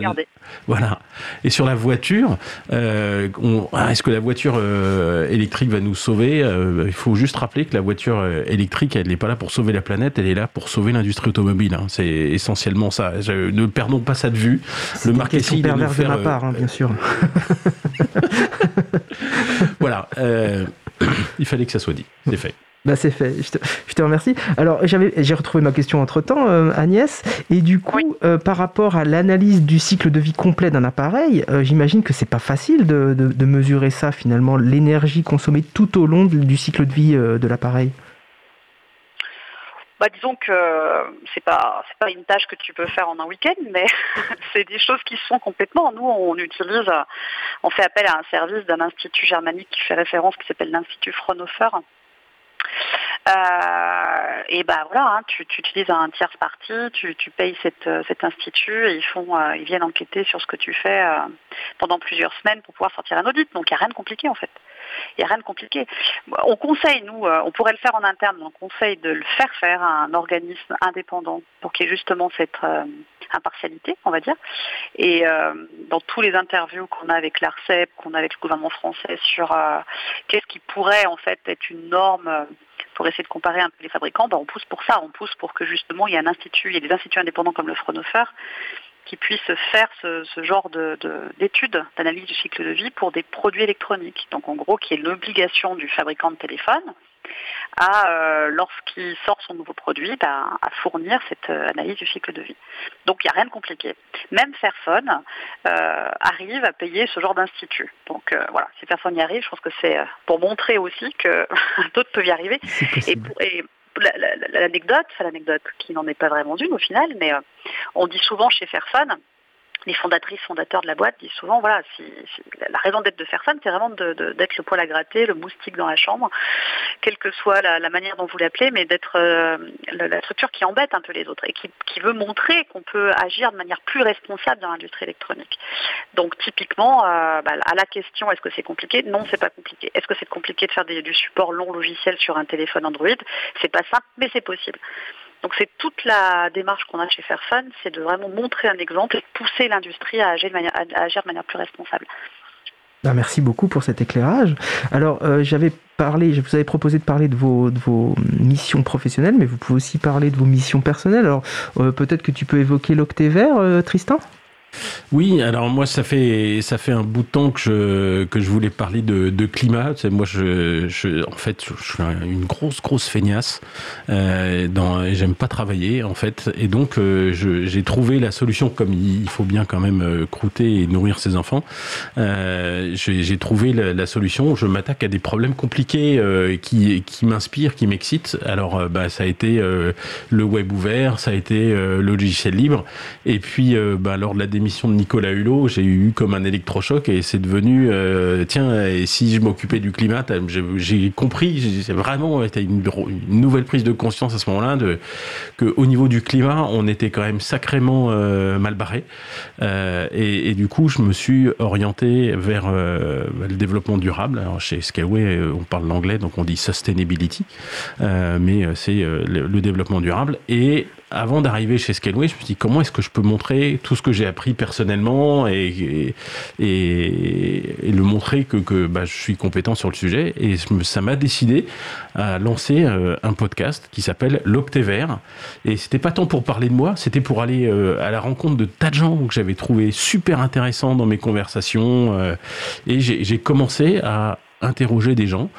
voilà et sur la voiture, euh, ah, est-ce que la voiture électrique va nous sauver Il faut juste rappeler que la voiture électrique, elle n'est pas là pour sauver la planète, elle est là pour sauver l'industrie automobile. Hein. C'est essentiellement ça. ne perdons pas ça de vue. Le marketing de, faire, de ma part, hein, bien sûr. voilà. il fallait que ça soit dit. C'est fait. Bah c'est fait, je te, remercie. Alors j'ai retrouvé ma question entre temps, euh, Agnès, et du coup, euh, par rapport à l'analyse du cycle de vie complet d'un appareil, euh, j'imagine que c'est pas facile de, de, mesurer ça finalement, l'énergie consommée tout au long du cycle de vie de l'appareil. Bah, disons que c'est pas pas une tâche que tu peux faire en un week-end, mais c'est des choses qui se font complètement. Nous, on utilise, on fait appel à un service d'un institut germanique qui fait référence, qui s'appelle l'Institut Fraunhofer, euh, et ben voilà, hein, tu, utilises un tierce parti, tu, payes euh, cet institut et ils font, euh, ils viennent enquêter sur ce que tu fais pendant plusieurs semaines pour pouvoir sortir un audit. Donc il n'y a rien de compliqué en fait. Il n'y a rien de compliqué. On conseille, nous, on pourrait le faire en interne, mais on conseille de le faire faire à un organisme indépendant pour qu'il y ait justement cette impartialité, on va dire. Et dans tous les interviews qu'on a avec l'ARCEP, qu'on a avec le gouvernement français sur qu'est-ce qui pourrait en fait être une norme pour essayer de comparer un peu les fabricants, ben, on pousse pour ça, on pousse pour que justement il y ait un institut, il y ait des instituts indépendants comme le Fraunhofer qui puissent faire ce, genre d'études, d'analyse du cycle de vie pour des produits électroniques. Donc en gros, qui est l'obligation du fabricant de téléphone à, euh, lorsqu'il sort son nouveau produit, ben, à fournir cette euh, analyse du cycle de vie. Donc il n'y a rien de compliqué. Même Fairphone euh, arrive à payer ce genre d'institut. Donc voilà, si personne y arrive, je pense que c'est pour montrer aussi que d'autres peuvent y arriver. Et, l'anecdote, l'anecdote qui n'en est pas vraiment une au final, mais on dit souvent chez Fairphone, les fondatrices, fondateurs de la boîte disent souvent, voilà, si, la raison d'être de faire ça, c'est vraiment d'être le poil à gratter, le moustique dans la chambre, quelle que soit la, manière dont vous l'appelez, mais d'être euh, la, structure qui embête un peu les autres et qui, veut montrer qu'on peut agir de manière plus responsable dans l'industrie électronique. Donc typiquement, euh, bah, à la question, est-ce que c'est compliqué? Non, c'est pas compliqué. Est-ce que c'est compliqué de faire du support long logiciel sur un téléphone Android? C'est pas simple, mais c'est possible. Donc c'est toute la démarche qu'on a chez Fairphone, c'est de vraiment montrer un exemple et pousser l'industrie à agir de manière, plus responsable. Ben, merci beaucoup pour cet éclairage. Alors, euh, j'avais parlé, je vous avais proposé de parler de vos, missions professionnelles, mais vous pouvez aussi parler de vos missions personnelles. Alors, euh, peut-être que tu peux évoquer l'Octévert, euh, Tristan? Oui, alors moi ça fait ça fait un bout de temps que je que je voulais parler de, climat. moi je, en fait je, suis une grosse grosse feignasse. Euh, j'aime pas travailler en fait et donc euh, j'ai trouvé la solution comme il, faut bien quand même euh, croûter et nourrir ses enfants. J'ai trouvé la, solution. Je m'attaque à des problèmes compliqués qui qui m'inspirent, qui m'excitent. Alors bah ça a été le web ouvert, ça a été le logiciel libre et puis bah lors de la l'émission de Nicolas Hulot, j'ai eu comme un électrochoc et c'est devenu, euh, tiens, et si je m'occupais du climat, j'ai compris, c'est vraiment une, une, nouvelle prise de conscience à ce moment-là de que au niveau du climat, on était quand même sacrément euh, mal barré. Euh, et, du coup, je me suis orienté vers le développement durable. Alors chez Scaleway, on parle l'anglais, donc on dit sustainability, mais c'est le, le, développement durable. Et avant d'arriver chez Scaleway, je me suis dit comment est-ce que je peux montrer tout ce que j'ai appris personnellement et, le montrer que, bah, je suis compétent sur le sujet? Et ça m'a décidé à lancer euh, un podcast qui s'appelle L'Octévert. Et c'était pas tant pour parler de moi, c'était pour aller euh, à la rencontre de tas de gens que j'avais trouvé super intéressants dans mes conversations. Euh, et j'ai commencé à interroger des gens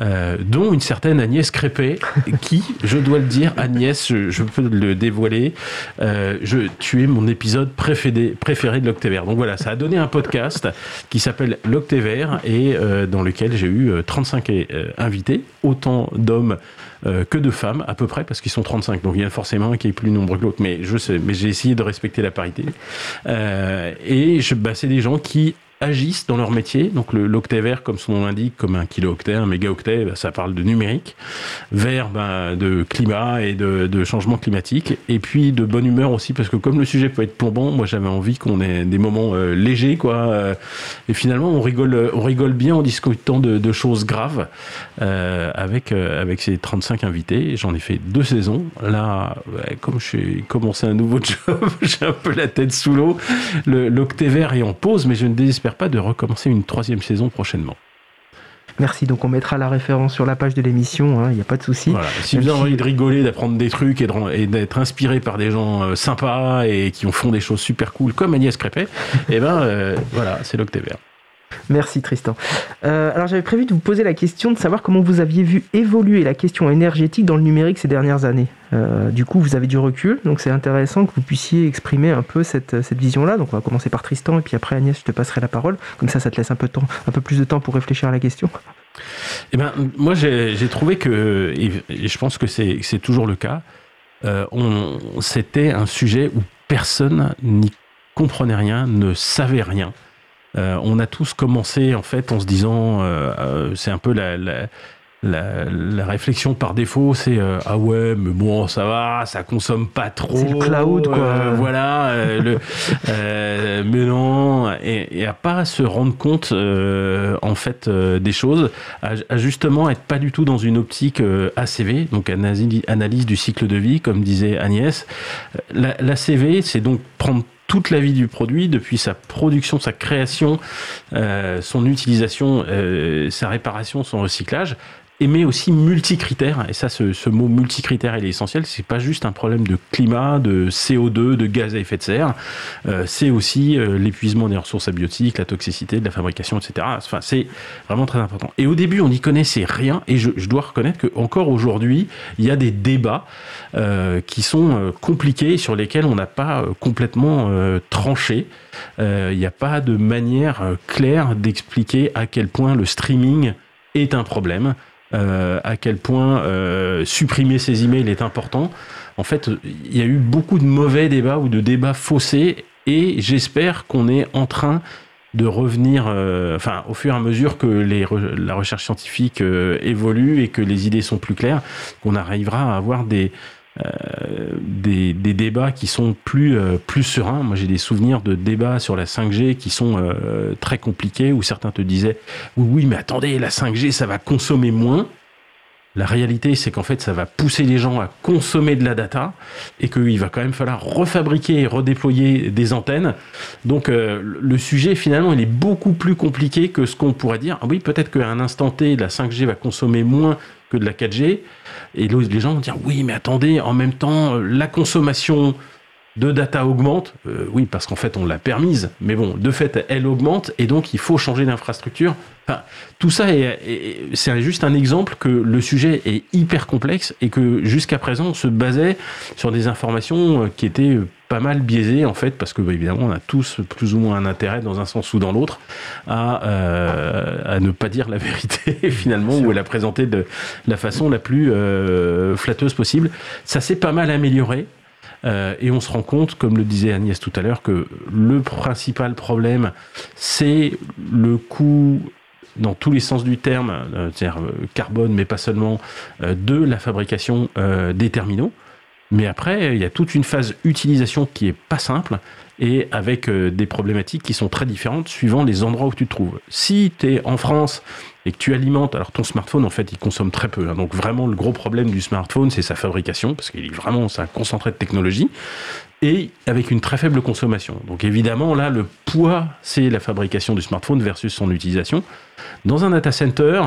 euh, dont une certaine Agnès Crépet, qui, je dois le dire, Agnès, je, peux le dévoiler, euh, je, tu es mon épisode préféré, de l'Octévert. Donc voilà, ça a donné un podcast qui s'appelle l'Octévert et euh, dans lequel j'ai eu 35 invités, autant d'hommes que de femmes à peu près, parce qu'ils sont 35. Donc il y a forcément un qui est plus nombreux que l'autre, mais je sais, mais j'ai essayé de respecter la parité. et bah, c'est des gens qui agissent dans leur métier. Donc l'octet comme son nom l'indique, comme un kilo-octet, un méga-octet, bah, ça parle de numérique. Vert, ben, de climat et de, de, changement climatique. Et puis de bonne humeur aussi, parce que comme le sujet peut être plombant, moi j'avais envie qu'on ait des moments euh, légers, quoi. Euh, et finalement, on rigole, on rigole bien en discutant de, de choses graves euh, avec, avec ces 35 invités. J'en ai fait deux saisons. Là, comme je suis commencé un nouveau job, j'ai un peu la tête sous l'eau. L'octet vert est en pause, mais je ne désespère pas de recommencer une troisième saison prochainement. Merci, donc on mettra la référence sur la page de l'émission, il hein, n'y a pas de souci. Si vous avez envie de rigoler, d'apprendre des trucs et d'être inspiré par des gens euh, sympas et qui font des choses super cool comme Agnès Crépet, et eh ben euh, voilà, c'est l'Octévert. Merci Tristan. Euh, alors j'avais prévu de vous poser la question de savoir comment vous aviez vu évoluer la question énergétique dans le numérique ces dernières années. Euh, du coup, vous avez du recul, donc c'est intéressant que vous puissiez exprimer un peu cette, cette vision-là. Donc on va commencer par Tristan et puis après Agnès, je te passerai la parole. Comme ça, ça te laisse un peu, de temps, un peu plus de temps pour réfléchir à la question. Eh ben, moi j'ai trouvé que, et je pense que c'est toujours le cas, euh, c'était un sujet où personne n'y comprenait rien, ne savait rien. Euh, on a tous commencé en fait en se disant, euh, euh, c'est un peu la, la, réflexion par défaut, c'est ah ouais, mais bon, ça va, ça consomme pas trop. C'est le cloud, quoi. voilà, le, mais non, et, à pas se rendre compte en fait des choses, à, justement être pas du tout dans une optique ACV, donc analyse, analyse du cycle de vie, comme disait Agnès. L'ACV, c'est donc prendre toute la vie du produit, depuis sa production, sa création, euh, son utilisation, euh, sa réparation, son recyclage, mais aussi multicritères. Et ça, ce, mot multicritère, il est essentiel. C'est pas juste un problème de climat, de CO2, de gaz à effet de serre. Euh, c'est aussi euh, l'épuisement des ressources abiotiques, la toxicité de la fabrication, etc. Enfin, c'est vraiment très important. Et au début, on n'y connaissait rien. Et je, dois reconnaître qu'encore aujourd'hui, il y a des débats euh, qui sont compliqués, sur lesquels on n'a pas complètement tranché. Il n'y a pas de manière claire d'expliquer à quel point le streaming est un problème. Euh, à quel point euh, supprimer ces emails est important. En fait, il y a eu beaucoup de mauvais débats ou de débats faussés et j'espère qu'on est en train de revenir, euh, enfin, au fur et à mesure que la recherche scientifique évolue et que les idées sont plus claires, qu'on arrivera à avoir des, euh, des, débats qui sont plus, euh, plus sereins. Moi, j'ai des souvenirs de débats sur la 5G qui sont euh, très compliqués, où certains te disaient oui, oui, mais attendez, la 5G, ça va consommer moins. La réalité, c'est qu'en fait, ça va pousser les gens à consommer de la data et qu'il va quand même falloir refabriquer et redéployer des antennes. Donc, le sujet, finalement, il est beaucoup plus compliqué que ce qu'on pourrait dire. Ah oui, peut-être qu'à un instant T, la 5G va consommer moins que de la 4G. Et les gens vont dire oui, mais attendez, en même temps, euh, la consommation de data augmente. Euh, oui, parce qu'en fait, on l'a permise. Mais bon, de fait, elle augmente et donc il faut changer d'infrastructure. Enfin, tout ça, c'est juste un exemple que le sujet est hyper complexe et que jusqu'à présent, on se basait sur des informations euh, qui étaient pas mal biaisées, en fait, parce que bah, évidemment, on a tous plus ou moins un intérêt, dans un sens ou dans l'autre, à, euh, à ne pas dire la vérité, finalement, ou à la présenter de la façon la plus euh, flatteuse possible. Ça s'est pas mal amélioré. Euh, et on se rend compte, comme le disait Agnès tout à l'heure, que le principal problème, c'est le coût dans tous les sens du terme, euh, c'est-à-dire euh, carbone, mais pas seulement, de la fabrication des terminaux. Mais après, il y a toute une phase utilisation qui est pas simple et avec euh, des problématiques qui sont très différentes suivant les endroits où tu te trouves. Si tu es en France et que tu alimentes, alors ton smartphone en fait il consomme très peu, hein. donc vraiment le gros problème du smartphone c'est sa fabrication parce qu'il est vraiment c'est un concentré de technologie et avec une très faible consommation. Donc évidemment là le poids c'est la fabrication du smartphone versus son utilisation. Dans un data center,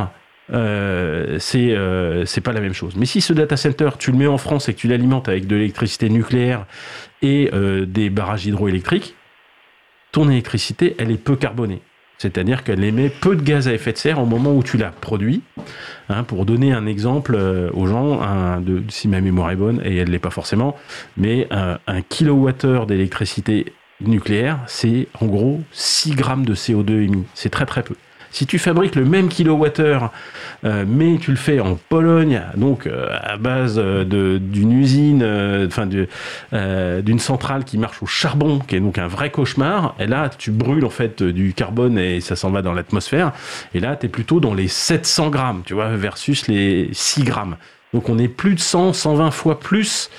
euh, c'est euh, pas la même chose. Mais si ce data center, tu le mets en France et que tu l'alimentes avec de l'électricité nucléaire et euh, des barrages hydroélectriques, ton électricité, elle est peu carbonée. C'est-à-dire qu'elle émet peu de gaz à effet de serre au moment où tu la produis. Hein, pour donner un exemple euh, aux gens, si ma mémoire est bonne, et elle ne l'est pas forcément, mais un, un kilowattheure d'électricité nucléaire, c'est en gros 6 grammes de CO2 émis. C'est très très peu. Si tu fabriques le même kilowattheure, euh, mais tu le fais en Pologne, donc euh, à base euh, d'une usine, enfin d'une centrale qui marche au charbon, qui est donc un vrai cauchemar, et là tu brûles en fait du carbone et ça s'en va dans l'atmosphère, et là tu es plutôt dans les 700 grammes, tu vois, versus les 6 grammes. Donc on est plus de 100, 120 fois plus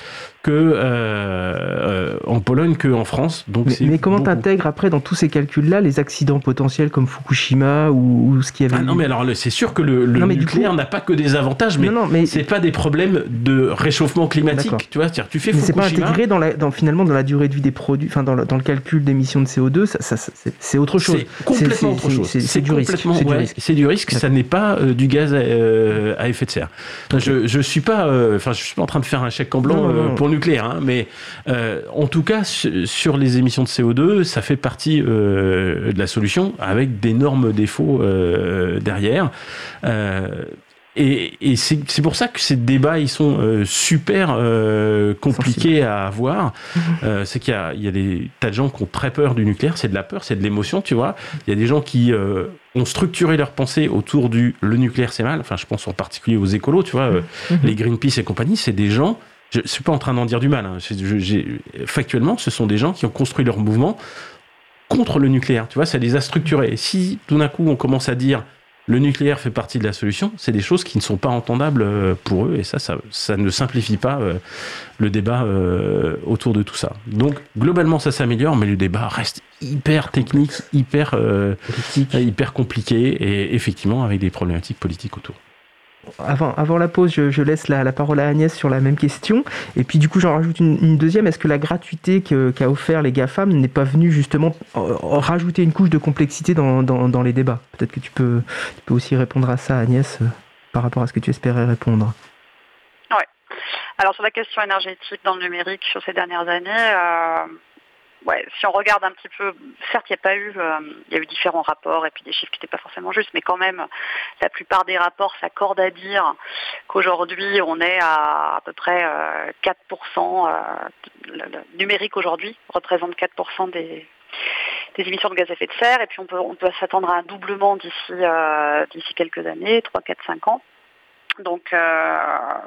que euh, euh, en Pologne qu'en France. Donc mais, comment tu intègres après dans tous ces calculs-là les accidents potentiels comme Fukushima ou, ce qui avait. Ah non, mais alors c'est sûr que le, nucléaire n'a pas que des avantages, mais, non, mais... c'est pas des problèmes de réchauffement climatique. Tu vois, tu fais mais Fukushima. c'est pas intégré dans, la, dans finalement dans la durée de vie des produits, enfin dans, dans le calcul d'émissions de CO2, ça, c'est autre chose. C'est complètement autre chose. C'est du, risque. C'est du risque. Ça n'est pas euh, du gaz à, effet de serre. Je, je suis pas, enfin je suis pas en train de faire un chèque en blanc pour nucléaire, hein, mais euh, en tout cas, sur les émissions de CO2, ça fait partie euh, de la solution avec d'énormes défauts euh, derrière. Et, c'est pour ça que ces débats, ils sont super compliqués à avoir. Mhm. c'est qu'il y, y, a des tas de gens qui ont très peur du nucléaire. C'est de la peur, c'est de l'émotion, tu vois. Il y a des gens qui ont structuré leur pensée autour du le nucléaire, c'est mal. Enfin, je pense en particulier aux écolos, tu vois, mhm. les Greenpeace et compagnie. C'est des gens je ne suis pas en train d'en dire du mal. Hein. factuellement, ce sont des gens qui ont construit leur mouvement contre le nucléaire. Tu vois, ça les a structurés. Et si tout d'un coup on commence à dire le nucléaire fait partie de la solution, c'est des choses qui ne sont pas entendables euh, pour eux. Et ça, ça, ne simplifie pas euh, le débat euh, autour de tout ça. Donc, globalement, ça s'améliore, mais le débat reste hyper technique, hyper, hyper compliqué et effectivement avec des problématiques politiques autour avant, la pause, je, laisse la, parole à Agnès sur la même question. Et puis du coup, j'en rajoute une, deuxième. Est-ce que la gratuité qu'a offert les GAFAM n'est pas venue justement euh, rajouter une couche de complexité dans, les débats? Peut-être que tu peux, tu peux aussi répondre à ça, Agnès, euh, par rapport à ce que tu espérais répondre. Oui. Alors sur la question énergétique dans le numérique sur ces dernières années, euh, ouais, si on regarde un petit peu, certes, il n'y a pas eu, euh, il y a eu différents rapports et puis des chiffres qui n'étaient pas forcément justes, mais quand même, la plupart des rapports s'accordent à dire qu'aujourd'hui, on est à à peu près 4%, euh, le, numérique aujourd'hui représente 4% des, émissions de gaz à effet de serre, et puis on peut, on peut s'attendre à un doublement euh, d'ici quelques années, 3, 4, 5 ans. Donc euh,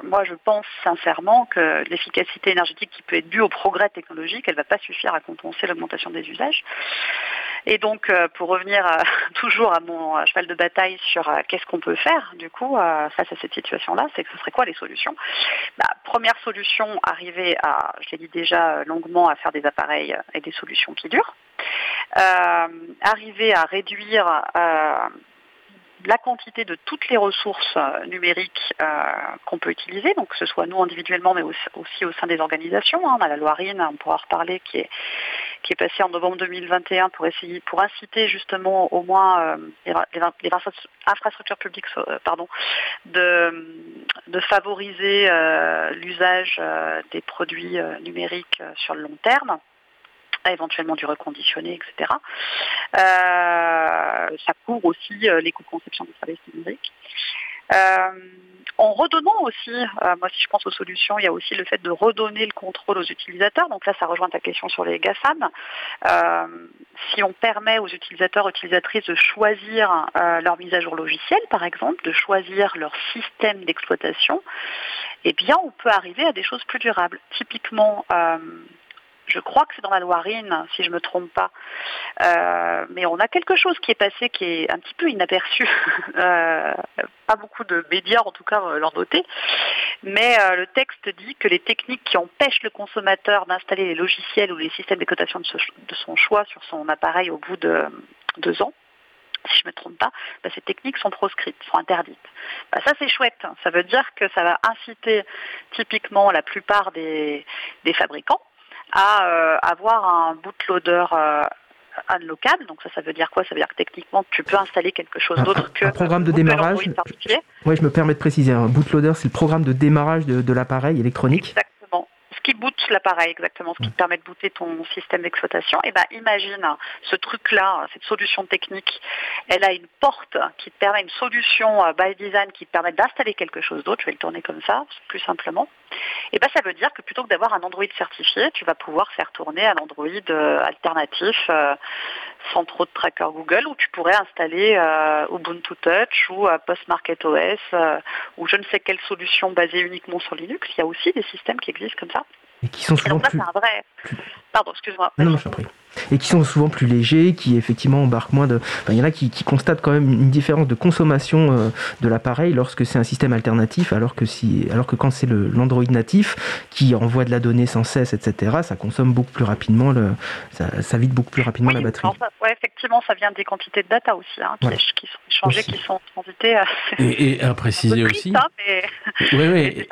moi je pense sincèrement que l'efficacité énergétique qui peut être due au progrès technologique, elle ne va pas suffire à compenser l'augmentation des usages. Et donc euh, pour revenir toujours à mon cheval de bataille sur euh, qu'est-ce qu'on peut faire du coup face à cette situation-là, c'est que ce serait quoi les solutions? Bah, Première solution, arriver à, je l'ai dit déjà longuement, à faire des appareils et des solutions qui durent. arriver à réduire la quantité de toutes les ressources euh, numériques euh, qu'on peut utiliser, donc que ce soit nous individuellement, mais aussi, au sein des organisations. Hein. On a la Loirine, on pourra reparler, qui est, qui est passée en novembre 2021 pour essayer, pour inciter justement au moins euh, les, infrastructures publiques, pardon, de, de favoriser l'usage des produits numériques sur le long terme éventuellement du reconditionné, etc. Euh, ça couvre aussi euh, les coûts de conception des services numériques. Euh, en redonnant aussi, moi si je pense aux solutions, il y a aussi le fait de redonner le contrôle aux utilisateurs. Donc là, ça rejoint ta question sur les GAFAM. si on permet aux utilisateurs, utilisatrices de choisir leur mise à jour logicielle, par exemple, de choisir leur système d'exploitation, eh bien, on peut arriver à des choses plus durables. Typiquement, je crois que c'est dans la Loirine, si je ne me trompe pas. Euh, mais on a quelque chose qui est passé qui est un petit peu inaperçu. Euh, pas beaucoup de médias, en tout cas, euh, l'ont noté. Mais le texte dit que les techniques qui empêchent le consommateur d'installer les logiciels ou les systèmes d'exploitation de, son choix sur son appareil au bout de deux ans, si je ne me trompe pas, bah, ces techniques sont proscrites, sont interdites. Bah, ça c'est chouette, ça veut dire que ça va inciter typiquement la plupart des fabricants à euh, avoir un bootloader euh, unlockable. Donc ça, ça veut dire quoi? Ça veut dire que techniquement, tu peux installer quelque chose d'autre que un programme de démarrage. Oui, je me permets de préciser. Un bootloader, c'est le programme de démarrage de, l'appareil électronique. Exactement. Qui boot l'appareil exactement, ce qui te permet de booter ton système d'exploitation. Et ben imagine ce truc-là, cette solution technique, elle a une porte qui te permet une solution euh, by design qui te permet d'installer quelque chose d'autre. Je vais le tourner comme ça, plus simplement. Et ben ça veut dire que plutôt que d'avoir un Android certifié, tu vas pouvoir faire tourner un Android euh, alternatif euh, sans trop de tracker Google, où tu pourrais installer Ubuntu Touch ou Postmarket OS ou je ne sais quelle solution basée uniquement sur Linux. Il y a aussi des systèmes qui existent comme ça. Et qui sont souvent plus... un vrai... Pardon, excuse-moi. Non, non, je prie. Et qui sont souvent plus légers, qui effectivement embarquent moins de... Enfin, il y en a qui, constatent quand même une différence de consommation euh, de l'appareil lorsque c'est un système alternatif, alors que, si... alors que quand c'est l'Android natif, qui envoie de la donnée sans cesse, etc., ça consomme beaucoup plus rapidement, le... ça, vide beaucoup plus rapidement la batterie. Oui, effectivement, ça vient des quantités de data aussi, hein, qui, sont échangées, qui sont transitées. Euh, et, à préciser aussi... Hein, oui, oui. Et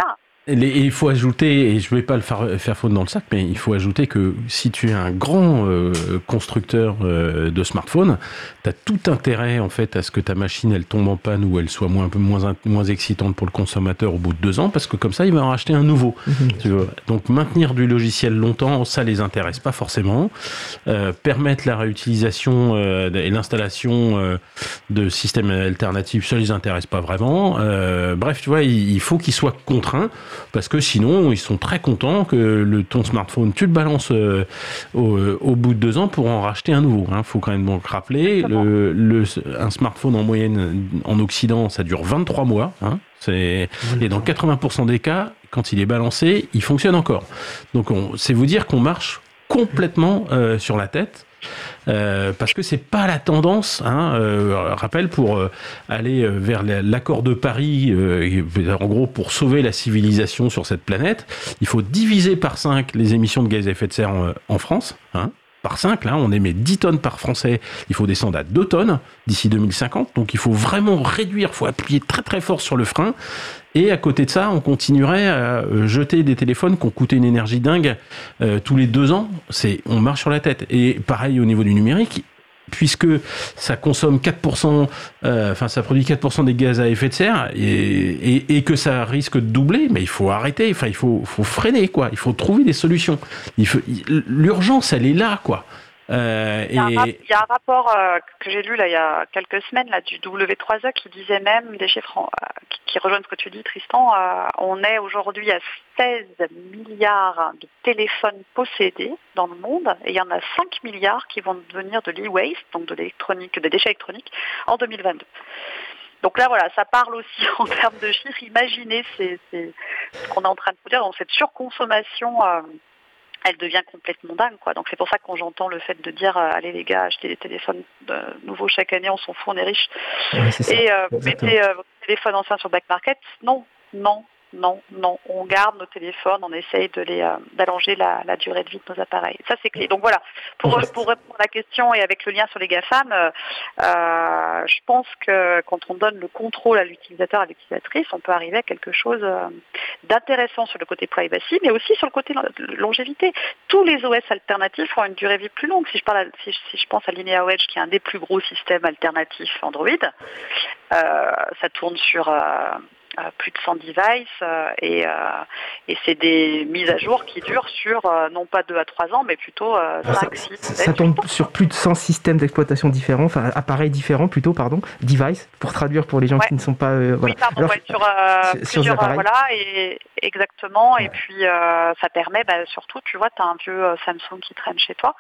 il faut ajouter, et je ne vais pas le faire, faire faute dans le sac, mais il faut ajouter que si tu es un grand euh, constructeur euh, de smartphones, tu as tout intérêt en fait à ce que ta machine elle tombe en panne ou elle soit moins, moins, moins excitante pour le consommateur au bout de deux ans, parce que comme ça il va en racheter un nouveau. Mhm. Donc maintenir du logiciel longtemps, ça les intéresse pas forcément. Euh, permettre la réutilisation et l'installation de systèmes alternatifs, ça les intéresse pas vraiment. bref, tu vois, il, il faut qu'ils soient contraints parce que sinon ils sont très contents que le, ton smartphone, tu le balances euh, au, bout de deux ans pour en racheter un nouveau. Il hein. faut quand même donc rappeler, le, un smartphone en moyenne en Occident, ça dure 23 mois. Hein. et dans 80% des cas, quand il est balancé, il fonctionne encore. Donc c'est vous dire qu'on marche complètement euh, sur la tête. Euh, parce que c'est pas la tendance. Hein, euh, rappel pour euh, aller vers l'accord de Paris, en gros pour sauver la civilisation sur cette planète, il faut diviser par 5 les émissions de gaz à effet de serre en, France. Hein, par 5, là, on émet 10 tonnes par Français, il faut descendre à 2 tonnes d'ici 2050, donc il faut vraiment réduire, il faut appuyer très très fort sur le frein, et à côté de ça, on continuerait à euh, jeter des téléphones qui ont coûté une énergie dingue euh, tous les deux ans. C'est, on marche sur la tête. Et pareil au niveau du numérique, puisque ça consomme 4%, euh, enfin ça produit 4% des gaz à effet de serre et, que ça risque de doubler, mais il faut arrêter, enfin il faut, faut freiner quoi, il faut trouver des solutions. l'urgence elle est là quoi. Euh, il, y a un, rapport euh, que j'ai lu là, il y a quelques semaines là, du W3E qui disait même, des chiffres euh, qui, rejoignent ce que tu dis Tristan, on est aujourd'hui à 16 milliards de téléphones possédés dans le monde et il y en a 5 milliards qui vont devenir de l'e-waste, donc de l'électronique, des déchets électroniques, en 2022. Donc là, voilà, ça parle aussi en termes de chiffres. Imaginez ce qu'on est en train de vous dire, dans cette surconsommation elle devient complètement dingue. Quoi. Donc c'est pour ça que quand j'entends le fait de dire euh, allez les gars, achetez des téléphones euh, nouveaux chaque année, on s'en fout, on est riche. et euh, mettez votre téléphone ancien sur Black Market, non, non, non, non, on garde nos téléphones, on essaye de les euh, d'allonger la, durée de vie de nos appareils. Ça c'est clé. Donc voilà, pour, pour répondre à la question et avec le lien sur les GAFAM, euh, euh, je pense que quand on donne le contrôle à l'utilisateur, à l'utilisatrice, on peut arriver à quelque chose d'intéressant sur le côté privacy, mais aussi sur le côté longévité. Tous les OS alternatifs ont une durée de vie plus longue. Si je, parle si, je pense à Linear Edge, qui est un des plus gros systèmes alternatifs Android, ça tourne sur plus de 100 devices euh, et, euh, et c'est des mises à jour qui durent sur euh, non pas 2 à 3 ans mais plutôt 5, 6, ça, ça tombe sur plus de 100 systèmes d'exploitation différents, enfin appareils différents plutôt, pardon, device pour traduire pour les gens qui ne sont pas. Oui, pardon, Alors, sur, plusieurs, voilà, et exactement, et puis ça permet bah, surtout, tu vois, tu as un vieux Samsung qui traîne chez toi,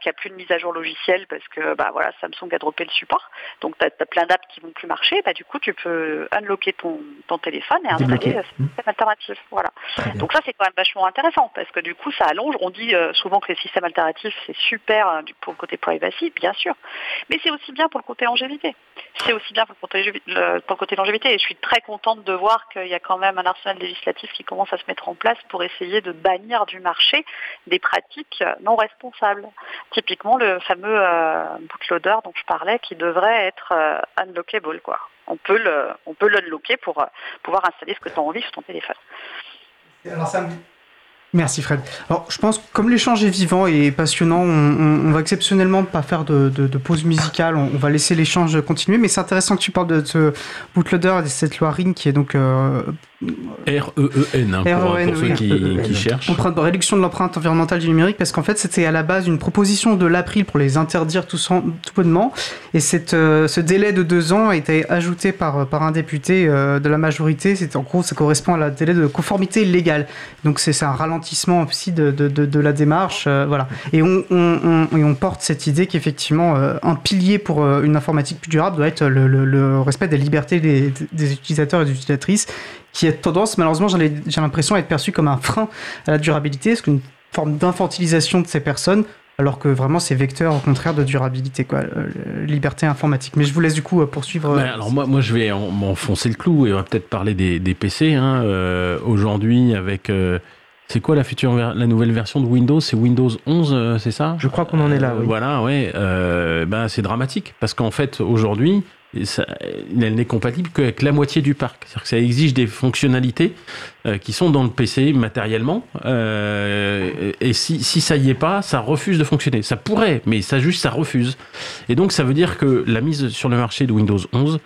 qui a plus de mise à jour logicielle parce que bah voilà, Samsung a droppé le support, donc tu as, plein d'apps qui vont plus marcher, bah du coup tu peux unlocker ton ton, téléphone et installer un système alternatif. Voilà. Donc ça c'est quand même vachement intéressant parce que du coup ça allonge. On dit euh, souvent que les systèmes alternatifs c'est super euh, pour le côté privacy, bien sûr, mais c'est aussi bien pour le côté longévité. C'est aussi bien pour le, côté, pour le côté longévité et je suis très contente de voir qu'il y a quand même un arsenal législatif qui commence à se mettre en place pour essayer de bannir du marché des pratiques non responsables. Typiquement le fameux euh, bootloader dont je parlais qui devrait être unlockable quoi on peut le, on peut l'unlocker pour euh, pouvoir installer ce que tu as envie sur ton téléphone. Merci Fred. Alors je pense que comme l'échange est vivant et passionnant, on, va exceptionnellement pas faire de, pause musicale, on, va laisser l'échange continuer, mais c'est intéressant que tu parles de ce bootloader et de cette loi Ring qui est donc euh, R-E-E-N, hein, pour, R-E-E-N, pour ceux qui, qui cherchent. Empreinte- réduction de l'empreinte environnementale du numérique, parce qu'en fait, c'était à la base une proposition de l'April pour les interdire tout, sans- tout bonnement. Et cette, euh, ce délai de deux ans a été ajouté par, par un député euh, de la majorité. C'est, en gros, ça correspond à la délai de conformité légale. Donc, c'est, un ralentissement aussi de, de, de, de la démarche. euh, voilà. Et on, on, on- et on porte cette idée qu'effectivement, euh, un pilier pour euh, une informatique plus durable doit être le, le- le respect des libertés des, des utilisateurs et des utilisatrices qui a tendance, malheureusement, j'ai l'impression, à être perçu comme un frein à la durabilité, parce qu'une forme d'infantilisation de ces personnes, alors que vraiment c'est vecteur au contraire de durabilité, quoi, euh, liberté informatique. Mais je vous laisse du coup euh, poursuivre. Ben, alors moi, moi je vais en- m'enfoncer le clou et on va peut-être parler des, des PC. Hein, euh, Aujourd'hui avec... euh, c'est quoi la future, la nouvelle version de Windows? C'est Windows 11, euh, c'est ça? Je crois qu'on en est là, Euh, oui. Voilà, ouais. euh, ben, c'est dramatique parce qu'en fait, aujourd'hui, ça- elle n'est compatible qu'avec la moitié du parc. C'est-à-dire que ça exige des fonctionnalités euh, qui sont dans le PC matériellement. euh, et si, si ça y est pas, ça refuse de fonctionner. Ça pourrait, mais ça juste, ça refuse. Et donc, ça veut dire que la mise sur le marché de Windows 11,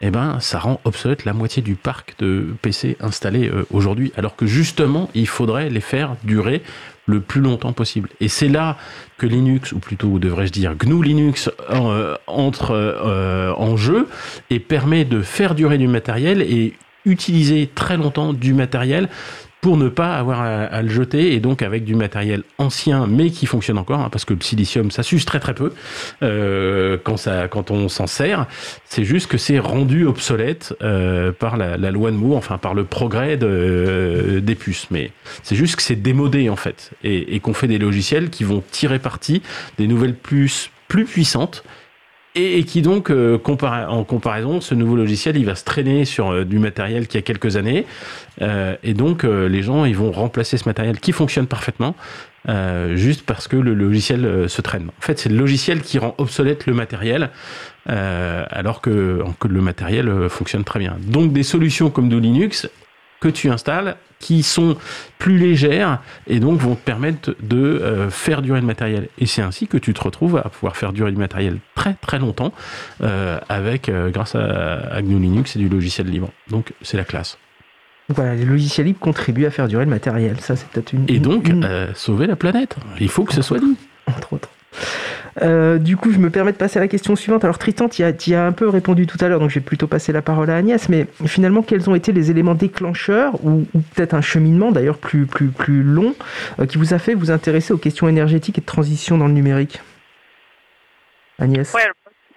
eh ben, ça rend obsolète la moitié du parc de PC installés euh, aujourd'hui, alors que justement, il faudrait les faire durer le plus longtemps possible. Et c'est là que Linux, ou plutôt devrais-je dire GNU Linux, euh, entre euh, en jeu et permet de faire durer du matériel et utiliser très longtemps du matériel pour ne pas avoir à, le jeter et donc avec du matériel ancien mais qui fonctionne encore hein, parce que le silicium ça s'use très très peu euh, quand ça quand on s'en sert. C'est juste que c'est rendu obsolète euh, par la, la loi de Moore enfin par le progrès de, euh, des puces. Mais c'est juste que c'est démodé en fait. Et, et qu'on fait des logiciels qui vont tirer parti des nouvelles puces plus puissantes et, qui donc, euh, en comparaison, ce nouveau logiciel, il va se traîner sur euh, du matériel qui a quelques années, euh, et donc les gens, ils vont remplacer ce matériel qui fonctionne parfaitement, juste parce que le logiciel se traîne. En fait, c'est le logiciel qui rend obsolète le matériel, alors que, que le matériel fonctionne très bien. Donc des solutions comme du Linux que tu installes, qui sont plus légères et donc vont te permettre de euh, faire durer le matériel. Et c'est ainsi que tu te retrouves à pouvoir faire durer du matériel très très longtemps euh, avec euh, grâce à, à GNU Linux et du logiciel libre. Donc c'est la classe. Voilà, les logiciels libres contribuent à faire durer le matériel. Ça, c'est peut-être une. Et donc une- sauver la planète. Il faut que ce soit dit. entre autres. Euh, du coup, je me permets de passer à la question suivante. Alors, Tristan, tu as- as un peu répondu tout à l'heure, donc je vais plutôt passer la parole à Agnès. Mais finalement, quels ont été les éléments déclencheurs, ou, peut-être un cheminement d'ailleurs plus, plus, plus long, euh, qui vous a fait vous intéresser aux questions énergétiques et de transition dans le numérique? Agnès? Ouais,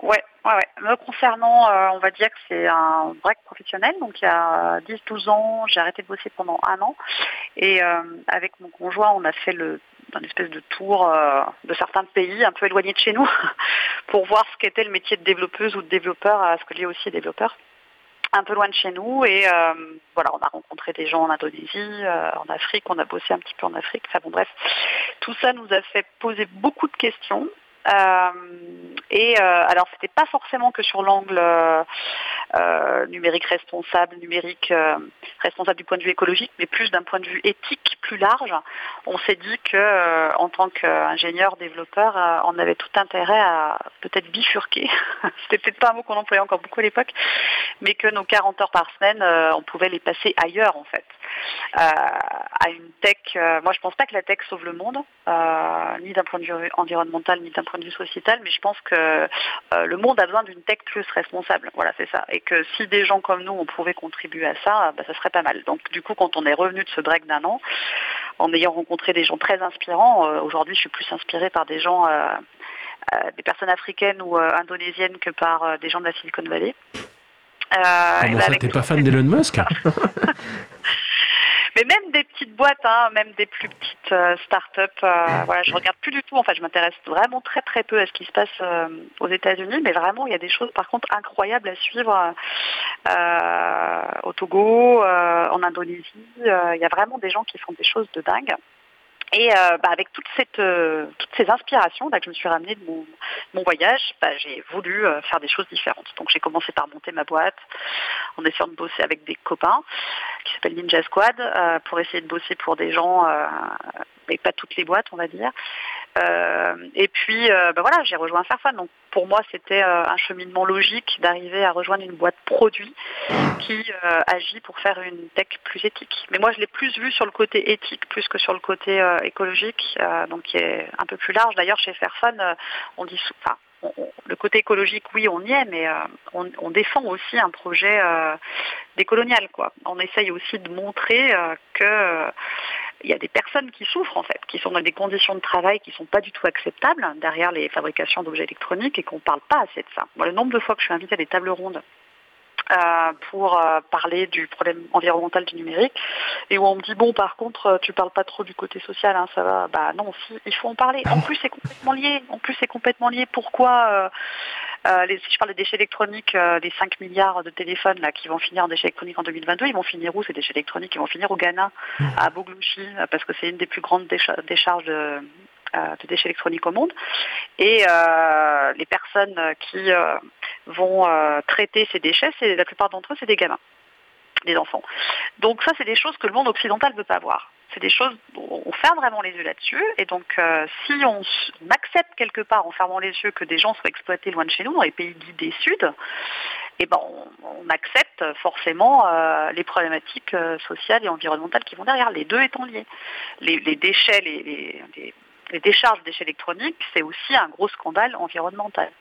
ouais, ouais. Me concernant, euh, on va dire que c'est un break professionnel. Donc il y a 10-12 ans, j'ai arrêté de bosser pendant un an. Et avec mon conjoint, on a fait le un espèce de tour euh, de certains pays un peu éloignés de chez nous pour voir ce qu'était le métier de développeuse ou de développeur, à ce que lié aussi développeur. Un peu loin de chez nous et euh, voilà on a rencontré des gens en Indonésie, euh, en Afrique, on a bossé un petit peu en Afrique, enfin bon bref, tout ça nous a fait poser beaucoup de questions et euh, alors c'était pas forcément que sur l'angle euh, euh, numérique responsable, numérique euh, responsable du point de vue écologique, mais plus d'un point de vue éthique plus large. On s'est dit que euh, en tant qu'ingénieur développeur, euh, on avait tout intérêt à peut-être bifurquer. c'était peut-être pas un mot qu'on employait encore beaucoup à l'époque, mais que nos 40 heures par semaine, euh, on pouvait les passer ailleurs en fait. Euh, à une tech, euh, moi je pense pas que la tech sauve le monde, euh, ni d'un point de vue environnemental, ni d'un point de vue sociétal, mais je pense que le monde a besoin d'une tech plus responsable. Voilà, c'est ça. Et que si des gens comme nous, on pouvait contribuer à ça, bah, ça serait pas mal. Donc du coup, quand on est revenu de ce break d'un an, en ayant rencontré des gens très inspirants, euh, aujourd'hui je suis plus inspirée par des gens, euh, euh, des personnes africaines ou indonésiennes que par des gens de la Silicon Valley. Euh, Ah bon, bah, ça, t'es pas fan d'Elon Musk mais même des petites boîtes, hein, même des plus petites euh, start-up, euh, voilà, je regarde plus du tout. Enfin, je m'intéresse vraiment très très peu à ce qui se passe euh, aux États-Unis, mais vraiment, il y a des choses par contre incroyables à suivre euh, au Togo, en Indonésie. Il y a vraiment des gens qui font des choses de dingue. Et euh, bah, avec euh, toutes ces inspirations là, que je me suis ramenée de mon, mon voyage, bah, j'ai voulu euh, faire des choses différentes. Donc j'ai commencé par monter ma boîte en essayant de bosser avec des copains qui s'appelle Ninja Squad euh, pour essayer de bosser pour des gens, euh, mais pas toutes les boîtes on va dire. et puis, ben voilà, j'ai rejoint Fairphone. Donc pour moi, c'était un cheminement logique d'arriver à rejoindre une boîte produit qui agit pour faire une tech plus éthique. Mais moi, je l'ai plus vu sur le côté éthique plus que sur le côté écologique, donc qui est un peu plus large. D'ailleurs, chez Fairphone, on dit, enfin, le côté écologique, oui, on y est, mais euh, on, défend aussi un projet euh, décolonial. Quoi. On essaye aussi de montrer euh, que il y a des personnes qui souffrent en fait, qui sont dans des conditions de travail qui ne sont pas du tout acceptables derrière les fabrications d'objets électroniques et qu'on ne parle pas assez de ça. le nombre de fois que je suis invitée à des tables rondes pour euh, parler du problème environnemental du numérique. Et où on me dit bon par contre euh, tu parles pas trop du côté social hein, ça va. Bah non il faut en parler. En plus c'est complètement lié. En plus c'est complètement lié. Pourquoi les, si je parle des déchets électroniques, les 5 milliards de téléphones là, qui vont finir en déchets électroniques en 2022, ils vont finir où ces déchets électroniques? Ils vont finir au Ghana, à Boglouchi, parce que c'est une des plus grandes décharges de, de déchets électroniques au monde. Et euh, les personnes qui euh, vont euh, traiter ces déchets, la plupart d'entre eux, c'est des gamins, des enfants. Donc ça, c'est des choses que le monde occidental ne veut pas voir. C'est des choses on ferme vraiment les yeux là-dessus. Et donc, si on, accepte quelque part, en fermant les yeux, que des gens soient exploités loin de chez nous, dans les pays dits des Sud, eh ben, on, accepte forcément les problématiques sociales et environnementales qui vont derrière, les deux étant liés. Les, déchets, les décharges de déchets électroniques, c'est aussi un gros scandale environnemental.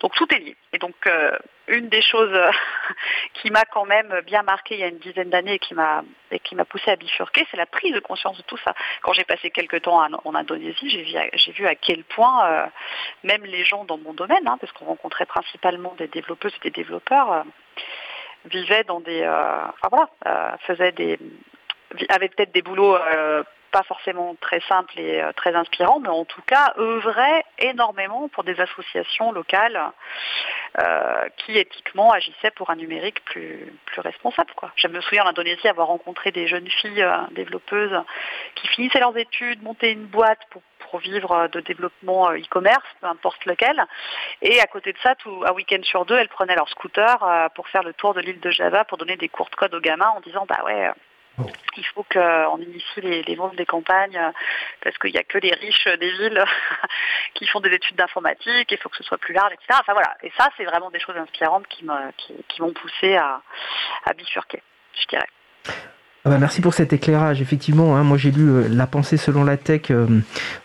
Donc tout est lié. Et donc euh, une des choses qui m'a quand même bien marqué il y a une dizaine d'années et qui m'a qui m'a poussé à bifurquer, c'est la prise de conscience de tout ça. Quand j'ai passé quelques temps en, Indonésie, j'ai vu, à quel point euh, même les gens dans mon domaine, hein, parce qu'on rencontrait principalement des développeuses et des développeurs, euh, vivaient dans des, enfin voilà, faisaient des, avaient peut-être des boulots pas forcément très simple et euh, très inspirant, mais en tout cas œuvrait énormément pour des associations locales euh, qui éthiquement agissaient pour un numérique plus, responsable. Quoi. Je me souviens en Indonésie avoir rencontré des jeunes filles euh, développeuses qui finissaient leurs études, montaient une boîte pour, vivre de développement e-commerce, peu importe lequel. Et à côté de ça, un week-end sur deux, elles prenaient leur scooter pour faire le tour de l'île de Java pour donner des cours de aux gamins en disant bah ouais il faut qu'on initie les, les des campagnes euh, parce qu'il n'y a que les riches des villes qui font des études d'informatique, il faut que ce soit plus large, etc. Enfin voilà. Et ça, c'est vraiment des choses inspirantes qui m'ont qui, poussé à, à bifurquer, je dirais. Ah bah, merci pour cet éclairage. Effectivement, hein, moi j'ai lu euh, La pensée selon la tech, euh,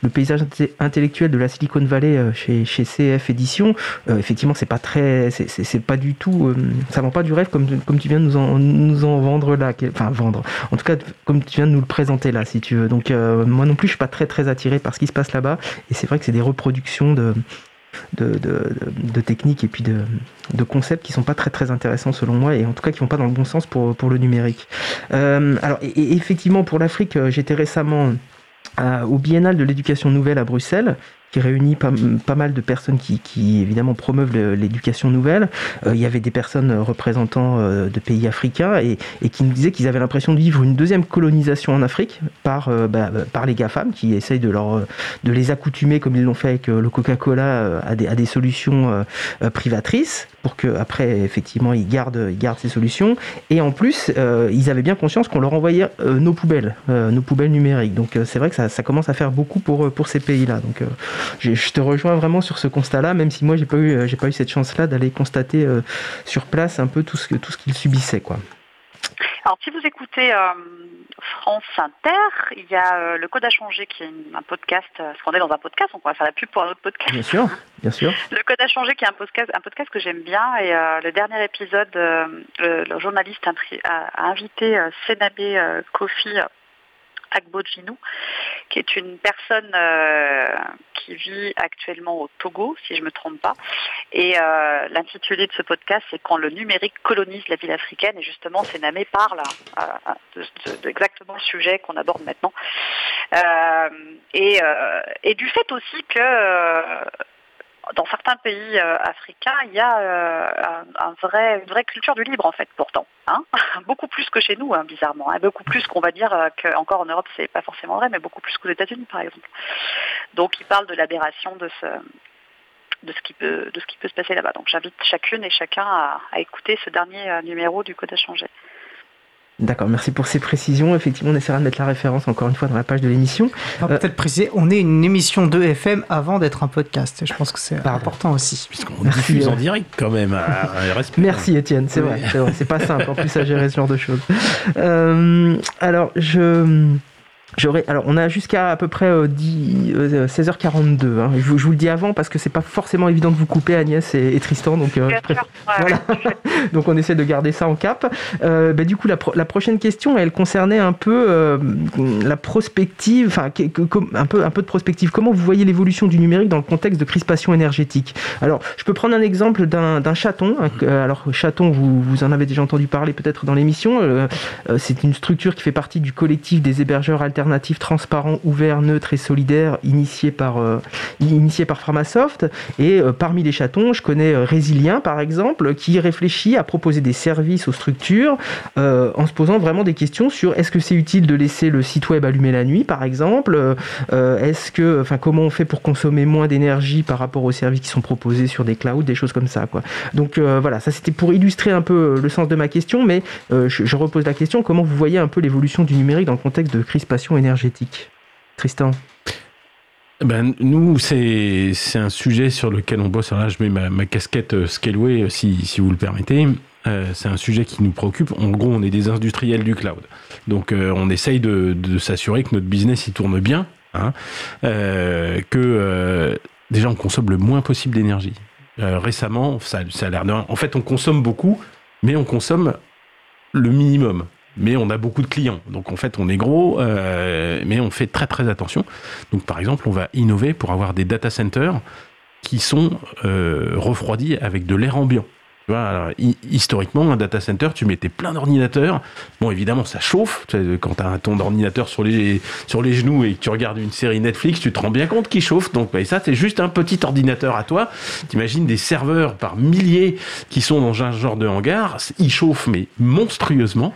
le paysage intellectuel de la Silicon Valley euh, chez, chez CF Édition. effectivement, c'est pas très, c'est pas du tout, ça vend pas du rêve comme, comme tu viens de nous en, nous en vendre là. Enfin, vendre. En tout cas, comme tu viens de nous le présenter là, si tu veux. Donc, moi non plus, je suis pas très très attiré par ce qui se passe là-bas. Et c'est vrai que c'est des reproductions de de, techniques et puis de, concepts qui sont pas très très intéressants selon moi et en tout cas qui vont pas dans le bon sens pour, pour le numérique. Euh, alors et, effectivement pour l'Afrique, euh, j'étais récemment au Biennale de l'éducation nouvelle à Bruxelles qui réunit pas, pas, mal de personnes qui, qui évidemment promeuvent l'éducation nouvelle. Euh, il y avait des personnes représentant euh, de pays africains et, et qui nous disaient qu'ils avaient l'impression de vivre une deuxième colonisation en Afrique par, euh, bah, par les GAFAM qui essayent de, leur, de les accoutumer comme ils l'ont fait avec le Coca-Cola à des, à des solutions privatrices pour que après effectivement ils gardent, ils gardent ces solutions et en plus ils avaient bien conscience qu'on leur envoyait nos poubelles, nos poubelles numériques. Donc c'est vrai que ça, ça, commence à faire beaucoup pour, pour ces pays-là. Donc je te rejoins vraiment sur ce constat-là, même si moi j'ai pas eu, euh, j'ai pas eu cette chance-là d'aller constater euh, sur place un peu tout ce que tout ce qu'ils subissaient, quoi. Alors, si vous écoutez euh, France Inter, il y a le Code à changer qui est un podcast, parce qu'on est dans un podcast, donc on va faire la pub pour un autre podcast. Bien sûr, bien sûr. Le Code à changer qui est un podcast, un podcast que j'aime bien, et le dernier épisode, le, journaliste a, invité Sénabé Kofi Agbojinou, qui est une personne euh, qui vit actuellement au Togo, si je ne me trompe pas. Et euh, l'intitulé de ce podcast, c'est Quand le numérique colonise la ville africaine. Et justement, Sénamé parle euh, exactement le sujet qu'on aborde maintenant. Et, et, du fait aussi que dans certains pays euh, africains, il y a euh, un, vrai, une vraie culture du libre en fait, pourtant, hein beaucoup plus que chez nous, hein, bizarrement, hein. beaucoup plus qu'on va dire euh, qu'encore en Europe, c'est pas forcément vrai, mais beaucoup plus qu'aux États-Unis, par exemple. Donc, il parle de l'aberration de ce de ce qui peut se passer là-bas. Donc, j'invite chacune et chacun à, écouter ce dernier numéro du Code à changer. D'accord, merci pour ces précisions. Effectivement, on essaiera de mettre la référence encore une fois dans la page de l'émission. On va peut-être préciser, on est une émission de FM avant d'être un podcast. Je pense que c'est important aussi. Puisqu'on diffuse en direct quand même. Ah, merci Étienne, c'est vrai, c'est pas simple en plus à gérer ce genre de choses. Euh, alors, je alors, on a jusqu'à à peu près 16h42. Euh, euh, hein. Je, vous le dis avant parce que c'est pas forcément évident de vous couper, Agnès et, Tristan. Donc, euh, donc, on essaie de garder ça en cap. Bah, du coup, la, prochaine question, elle concernait un peu la prospective, enfin, un peu, un peu de prospective. Comment vous voyez l'évolution du numérique dans le contexte de crispation énergétique? Alors, je peux prendre un exemple d'un chaton. Hein, alors, chaton, vous, vous en avez déjà entendu parler peut-être dans l'émission. c'est une structure qui fait partie du collectif des hébergeurs alternatifs transparent, ouvert, neutre et solidaire initié par, euh, initié par Pharmasoft. Et euh, parmi les chatons, je connais euh, Résilien, par exemple, qui réfléchit à proposer des services aux structures en se posant vraiment des questions sur est-ce que c'est utile de laisser le site web allumé la nuit, par exemple Est-ce que, enfin, comment on fait pour consommer moins d'énergie par rapport aux services qui sont proposés sur des clouds, des choses comme ça, quoi. Donc voilà, ça c'était pour illustrer un peu le sens de ma question, mais je, je repose la question comment vous voyez un peu l'évolution du numérique dans le contexte de crispation énergétique? Tristan? Ben, nous, c'est un sujet sur lequel on bosse. Là, je mets ma, casquette euh, Scaleway, euh, si, si vous le permettez. Euh, c'est un sujet qui nous préoccupe. En gros, on est des industriels du cloud. Donc, on essaye de, de s'assurer que notre business il tourne bien, hein, que déjà on consomme le moins possible d'énergie. récemment, ça, ça a l'air de... En fait, on consomme beaucoup, mais on consomme le minimum mais on a beaucoup de clients. Donc en fait, on est gros, euh, mais on fait très très attention. Donc par exemple, on va innover pour avoir des data centers qui sont euh, refroidis avec de l'air ambiant. Tu vois, historiquement, un data center, tu mettais plein d'ordinateurs. Bon, évidemment, ça chauffe. Quand tu as ton ordinateur sur les, sur les genoux et que tu regardes une série Netflix, tu te rends bien compte qu'il chauffe. Donc, et ça, c'est juste un petit ordinateur à toi. T'imagines des serveurs par milliers qui sont dans un genre de hangar. Ils chauffent, mais monstrueusement.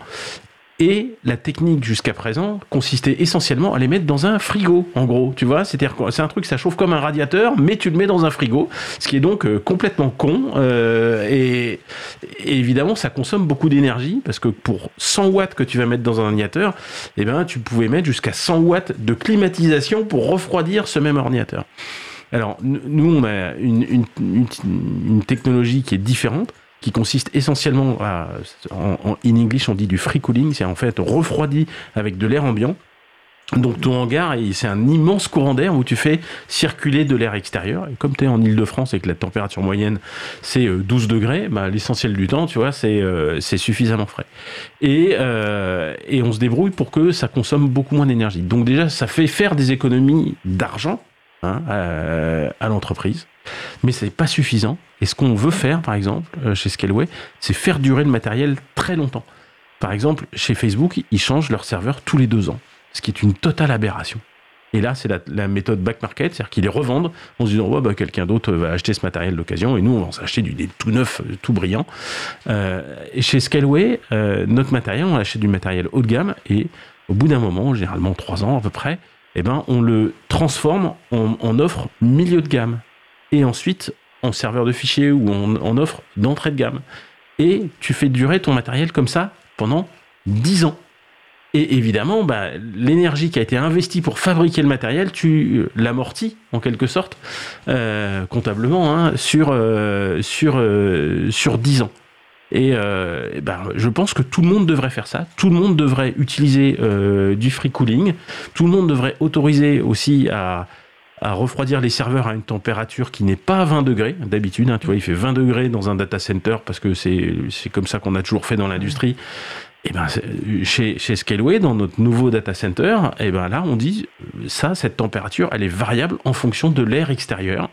Et la technique jusqu'à présent consistait essentiellement à les mettre dans un frigo, en gros. Tu vois, c'est-à-dire c'est un truc, ça chauffe comme un radiateur, mais tu le mets dans un frigo, ce qui est donc euh, complètement con. Euh, et, évidemment, ça consomme beaucoup d'énergie parce que pour 100 watts que tu vas mettre dans un ordinateur, eh ben, tu pouvais mettre jusqu'à 100 watts de climatisation pour refroidir ce même ordinateur. Alors, nous, on a une, une technologie qui est différente qui consiste essentiellement à, en, in English on dit du free cooling, c'est en fait refroidi avec de l'air ambiant. Donc ton hangar, c'est un immense courant d'air où tu fais circuler de l'air extérieur. Et comme tu es en Ile-de-France et que la température moyenne c'est 12 euh, degrés, bah, l'essentiel du temps, tu vois, c'est euh, suffisamment frais. Et, euh, et on se débrouille pour que ça consomme beaucoup moins d'énergie. Donc déjà, ça fait faire des économies d'argent hein, à l'entreprise mais c'est pas suffisant. Et ce qu'on veut faire, par exemple, euh, chez Scaleway, c'est faire durer le matériel très longtemps. Par exemple, chez Facebook, ils changent leur serveur tous les deux ans, ce qui est une totale aberration. Et là, c'est la, méthode back market, c'est-à-dire qu'ils les revendent en se disant oh, bah, quelqu'un d'autre va acheter ce matériel d'occasion et nous, on va s'acheter du tout neuf, euh, tout brillant. Euh, et chez Scaleway, notre matériel, on achète du matériel haut de gamme et au bout d'un moment, généralement trois ans à peu près, eh ben, on le transforme en offre milieu de gamme et ensuite en serveur de fichiers ou en, offre d'entrée de gamme. Et tu fais durer ton matériel comme ça pendant 10 ans. Et évidemment, bah, l'énergie qui a été investie pour fabriquer le matériel, tu l'amortis en quelque sorte, euh, comptablement, hein, sur, euh, sur, euh, sur 10 ans. Et bah, je pense que tout le monde devrait faire ça. Tout le monde devrait utiliser du free cooling. Tout le monde devrait autoriser aussi à, à refroidir les serveurs à une température qui n'est pas 20 degrés d'habitude. Hein, tu vois, il fait 20 degrés dans un data center parce que c'est comme ça qu'on a toujours fait dans l'industrie. Et eh ben chez, chez Scaleway, dans notre nouveau data center, et eh ben là on dit ça, cette température, elle est variable en fonction de l'air extérieur.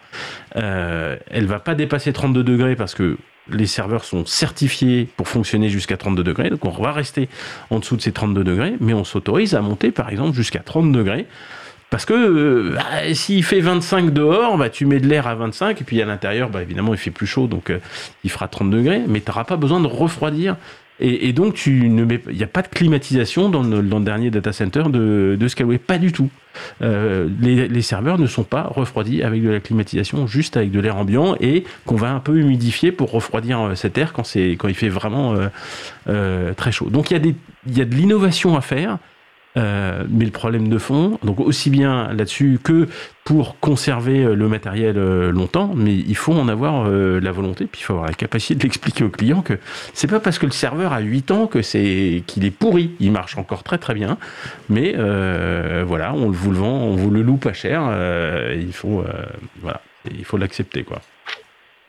Euh, elle va pas dépasser 32 degrés parce que les serveurs sont certifiés pour fonctionner jusqu'à 32 degrés, donc on va rester en dessous de ces 32 degrés, mais on s'autorise à monter par exemple jusqu'à 30 degrés parce que bah, s'il fait 25 dehors, bah, tu mets de l'air à 25, et puis à l'intérieur, bah, évidemment, il fait plus chaud, donc euh, il fera 30 degrés, mais tu n'auras pas besoin de refroidir Et, donc, il n'y a pas de climatisation dans le, dernier data center de, de Scaleway, pas du tout. Euh, les, serveurs ne sont pas refroidis avec de la climatisation, juste avec de l'air ambiant et qu'on va un peu humidifier pour refroidir cet air quand, il fait vraiment très chaud. Donc il y a de l'innovation à faire. Euh, mais le problème de fond, donc aussi bien là-dessus que pour conserver euh, le matériel euh, longtemps, mais il faut en avoir la volonté, puis il faut avoir la capacité de l'expliquer au client que c'est pas parce que le serveur a 8 ans que c'est qu'il est pourri, il marche encore très très bien, mais voilà, on vous le vend, on vous le loue pas cher, il faut voilà, il faut l'accepter quoi.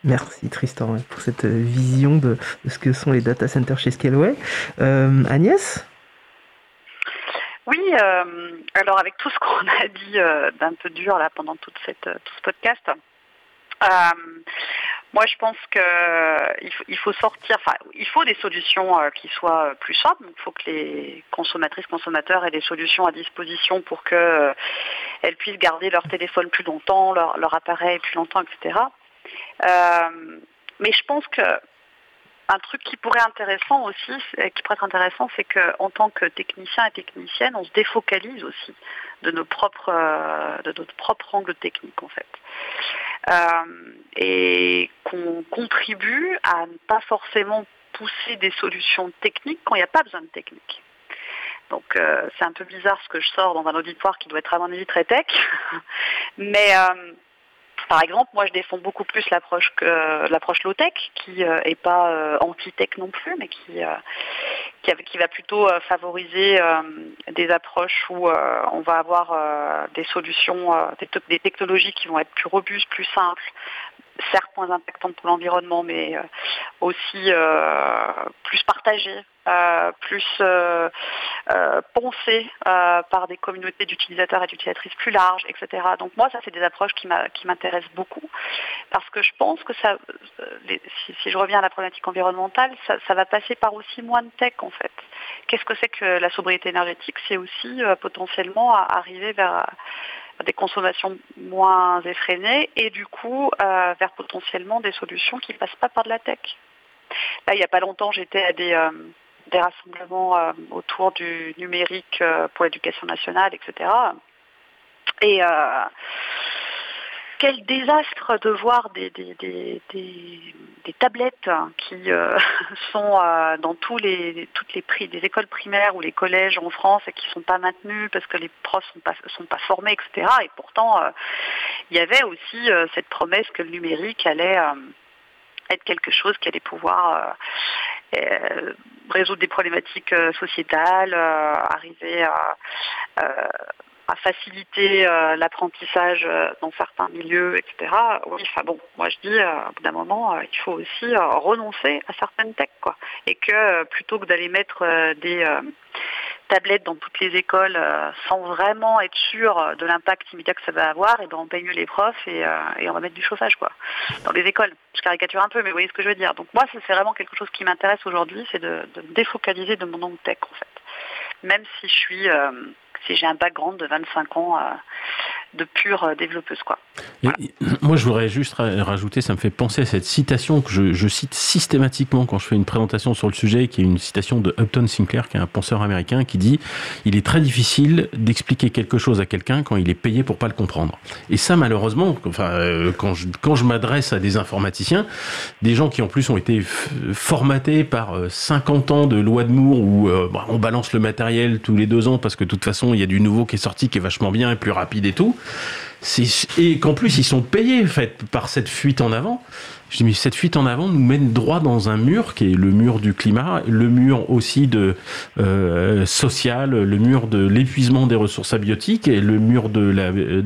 Merci Tristan pour cette vision de, ce que sont les data centers chez Scaleway. Agnès? Oui, euh, alors avec tout ce qu'on a dit euh, d'un peu dur là pendant toute cette, euh, tout ce podcast, moi je pense qu'il faut, il faut sortir, enfin il faut des solutions qui soient plus simples. il faut que les consommatrices, consommateurs aient des solutions à disposition pour qu'elles puissent garder leur téléphone plus longtemps, leur, leur appareil plus longtemps, etc. mais je pense que un truc qui pourrait être intéressant aussi, qui pourrait être intéressant, c'est qu'en tant que technicien et technicienne, on se défocalise aussi de nos propres, euh, de notre propre angle technique en fait, euh, et qu'on contribue à ne pas forcément pousser des solutions techniques quand il n'y a pas besoin de technique. Donc euh, c'est un peu bizarre ce que je sors dans un auditoire qui doit être à mon avis très tech, mais par exemple, moi je défends beaucoup plus l'approche l'approche low-tech, qui n'est euh, pas euh, anti-tech non plus, mais qui, euh, qui, va plutôt favoriser des approches où on va avoir des solutions, des, technologies qui vont être plus robustes, plus simples, certes moins impactantes pour l'environnement, mais aussi plus partagées plus euh, euh, pensé par des communautés d'utilisateurs et d'utilisatrices plus larges, etc. Donc moi, ça, c'est des approches qui m'intéressent beaucoup parce que je pense que ça, si, je reviens à la problématique environnementale, ça, va passer par aussi moins de tech en fait. Qu'est-ce que c'est que la sobriété énergétique? C'est aussi potentiellement arriver vers des consommations moins effrénées et du coup vers potentiellement des solutions qui ne passent pas par de la tech. Là, il n'y a pas longtemps, j'étais à des, des rassemblements euh, autour du numérique euh, pour l'éducation nationale, etc. Et euh, quel désastre de voir des, des, tablettes qui sont dans tous les, toutes les prix des écoles primaires ou les collèges en France et qui ne sont pas maintenues parce que les profs ne sont pas, sont pas formés, etc. Et pourtant, il y avait aussi cette promesse que le numérique allait être quelque chose qui allait pouvoir résoudre des problématiques euh, sociétales, euh, arriver à, à faciliter l'apprentissage dans certains milieux, etc. Oui, enfin bon, moi je dis, au bout d'un moment, il faut aussi renoncer à certaines techs, quoi. Et que plutôt que d'aller mettre des tablettes dans toutes les écoles euh, sans vraiment être sûr euh, de l'impact immédiat que ça va avoir, et ben on paye mieux les profs et, euh, et, on va mettre du chauffage quoi dans les écoles. Je caricature un peu, mais vous voyez ce que je veux dire. Donc moi, c'est vraiment quelque chose qui m'intéresse aujourd'hui, c'est de, me défocaliser de mon nom tech en fait. Même si je suis, si j'ai un background de 25 ans de pure euh, développeuse. Quoi. moi, je voudrais juste rajouter, ça me fait penser à cette citation que je, cite systématiquement quand je fais une présentation sur le sujet, qui est une citation de Upton Sinclair, qui est un penseur américain, qui dit Il est très difficile d'expliquer quelque chose à quelqu'un quand il est payé pour pas le comprendre. Et ça, malheureusement, enfin, euh, quand je, quand je m'adresse à des informaticiens, des gens qui en plus ont été formatés par 50 euh, ans de loi de Moore où bah, on balance le matériel tous les deux ans parce que de toute façon, il y a du nouveau qui est sorti qui est vachement bien et plus rapide et tout et qu'en plus ils sont payés fait, par cette fuite en avant. Je dis mais cette fuite en avant nous mène droit dans un mur qui est le mur du climat, le mur aussi de euh, social, le mur de l'épuisement des ressources abiotiques et le mur de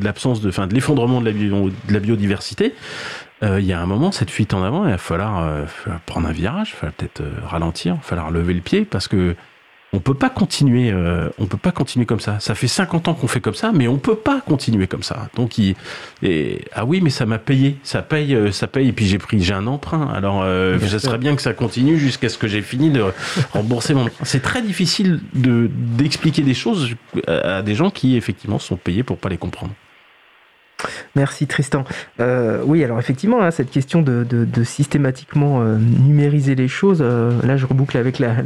l'absence de, enfin de l'effondrement de, la, biodiversité. Euh, il y a un moment, cette fuite en avant, il va falloir, euh, prendre un virage, il va peut-être ralentir, il va falloir lever le pied parce que on peut pas continuer euh, on peut pas continuer comme ça. Ça fait 50 ans qu'on fait comme ça mais on peut pas continuer comme ça. Donc il, et, ah oui mais ça m'a payé. Ça paye euh, ça paye. Et puis j'ai pris j'ai un emprunt. Alors euh, ça serait bien que ça continue jusqu'à ce que j'ai fini de rembourser mon emprunt. C'est très difficile de d'expliquer des choses à des gens qui effectivement sont payés pour pas les comprendre Merci Tristan. Euh, oui, alors effectivement, hein, cette question de, systématiquement euh, numériser les choses, euh, là je reboucle avec la,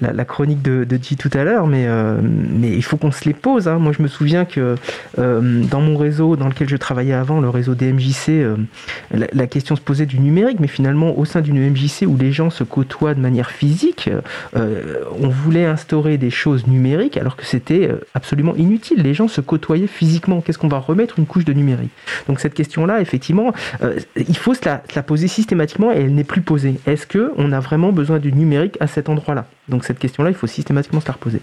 la, chronique de, de G tout à l'heure, mais, il faut qu'on se les pose. Hein. Moi je me souviens que dans mon réseau dans lequel je travaillais avant, le réseau DMJC, la, question se posait du numérique, mais finalement au sein d'une MJC où les gens se côtoient de manière physique, on voulait instaurer des choses numériques alors que c'était absolument inutile. Les gens se côtoyaient physiquement. Qu'est-ce qu'on va remettre? Une couche de numérique donc cette question-là, effectivement, euh, il faut se la, poser systématiquement et elle n'est plus posée. Est-ce qu'on a vraiment besoin du numérique à cet endroit-là? Donc cette question-là, il faut systématiquement se la reposer.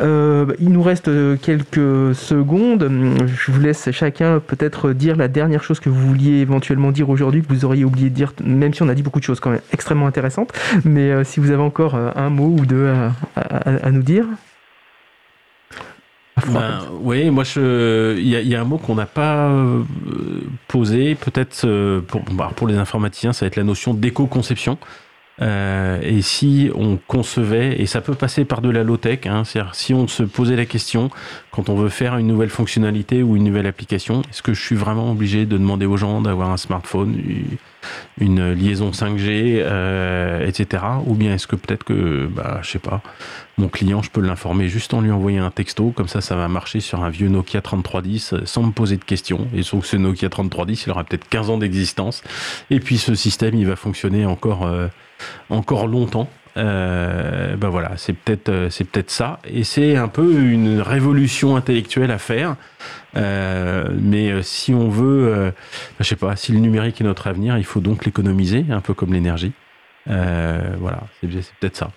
Euh, il nous reste quelques secondes. Je vous laisse chacun peut-être dire la dernière chose que vous vouliez éventuellement dire aujourd'hui, que vous auriez oublié de dire, même si on a dit beaucoup de choses quand même extrêmement intéressantes. Mais euh, si vous avez encore un mot ou deux à nous dire. Ben, oui, moi, il y, a un mot qu'on n'a pas euh, posé, peut-être euh, pour, bah, pour les informaticiens, ça va être la notion d'éco-conception. Euh, et si on concevait, et ça peut passer par de la low-tech, hein, c'est-à-dire si on se posait la question, quand on veut faire une nouvelle fonctionnalité ou une nouvelle application, est-ce que je suis vraiment obligé de demander aux gens d'avoir un smartphone, une liaison 5G, euh, etc. Ou bien est-ce que peut-être que, bah, je sais pas, mon client, je peux l'informer juste en lui envoyant un texto, comme ça, ça va marcher sur un vieux Nokia 3310 sans me poser de questions. Et sauf que ce Nokia 3310, il aura peut-être 15 ans d'existence. Et puis ce système, il va fonctionner encore... Euh, encore longtemps. Euh, ben voilà, c'est peut-être euh, c'est peut-être ça, et c'est un peu une révolution intellectuelle à faire. Euh, mais si on veut, je sais pas, si le numérique est notre avenir, il faut donc l'économiser, un peu comme l'énergie. voilà, c'est peut-être ça.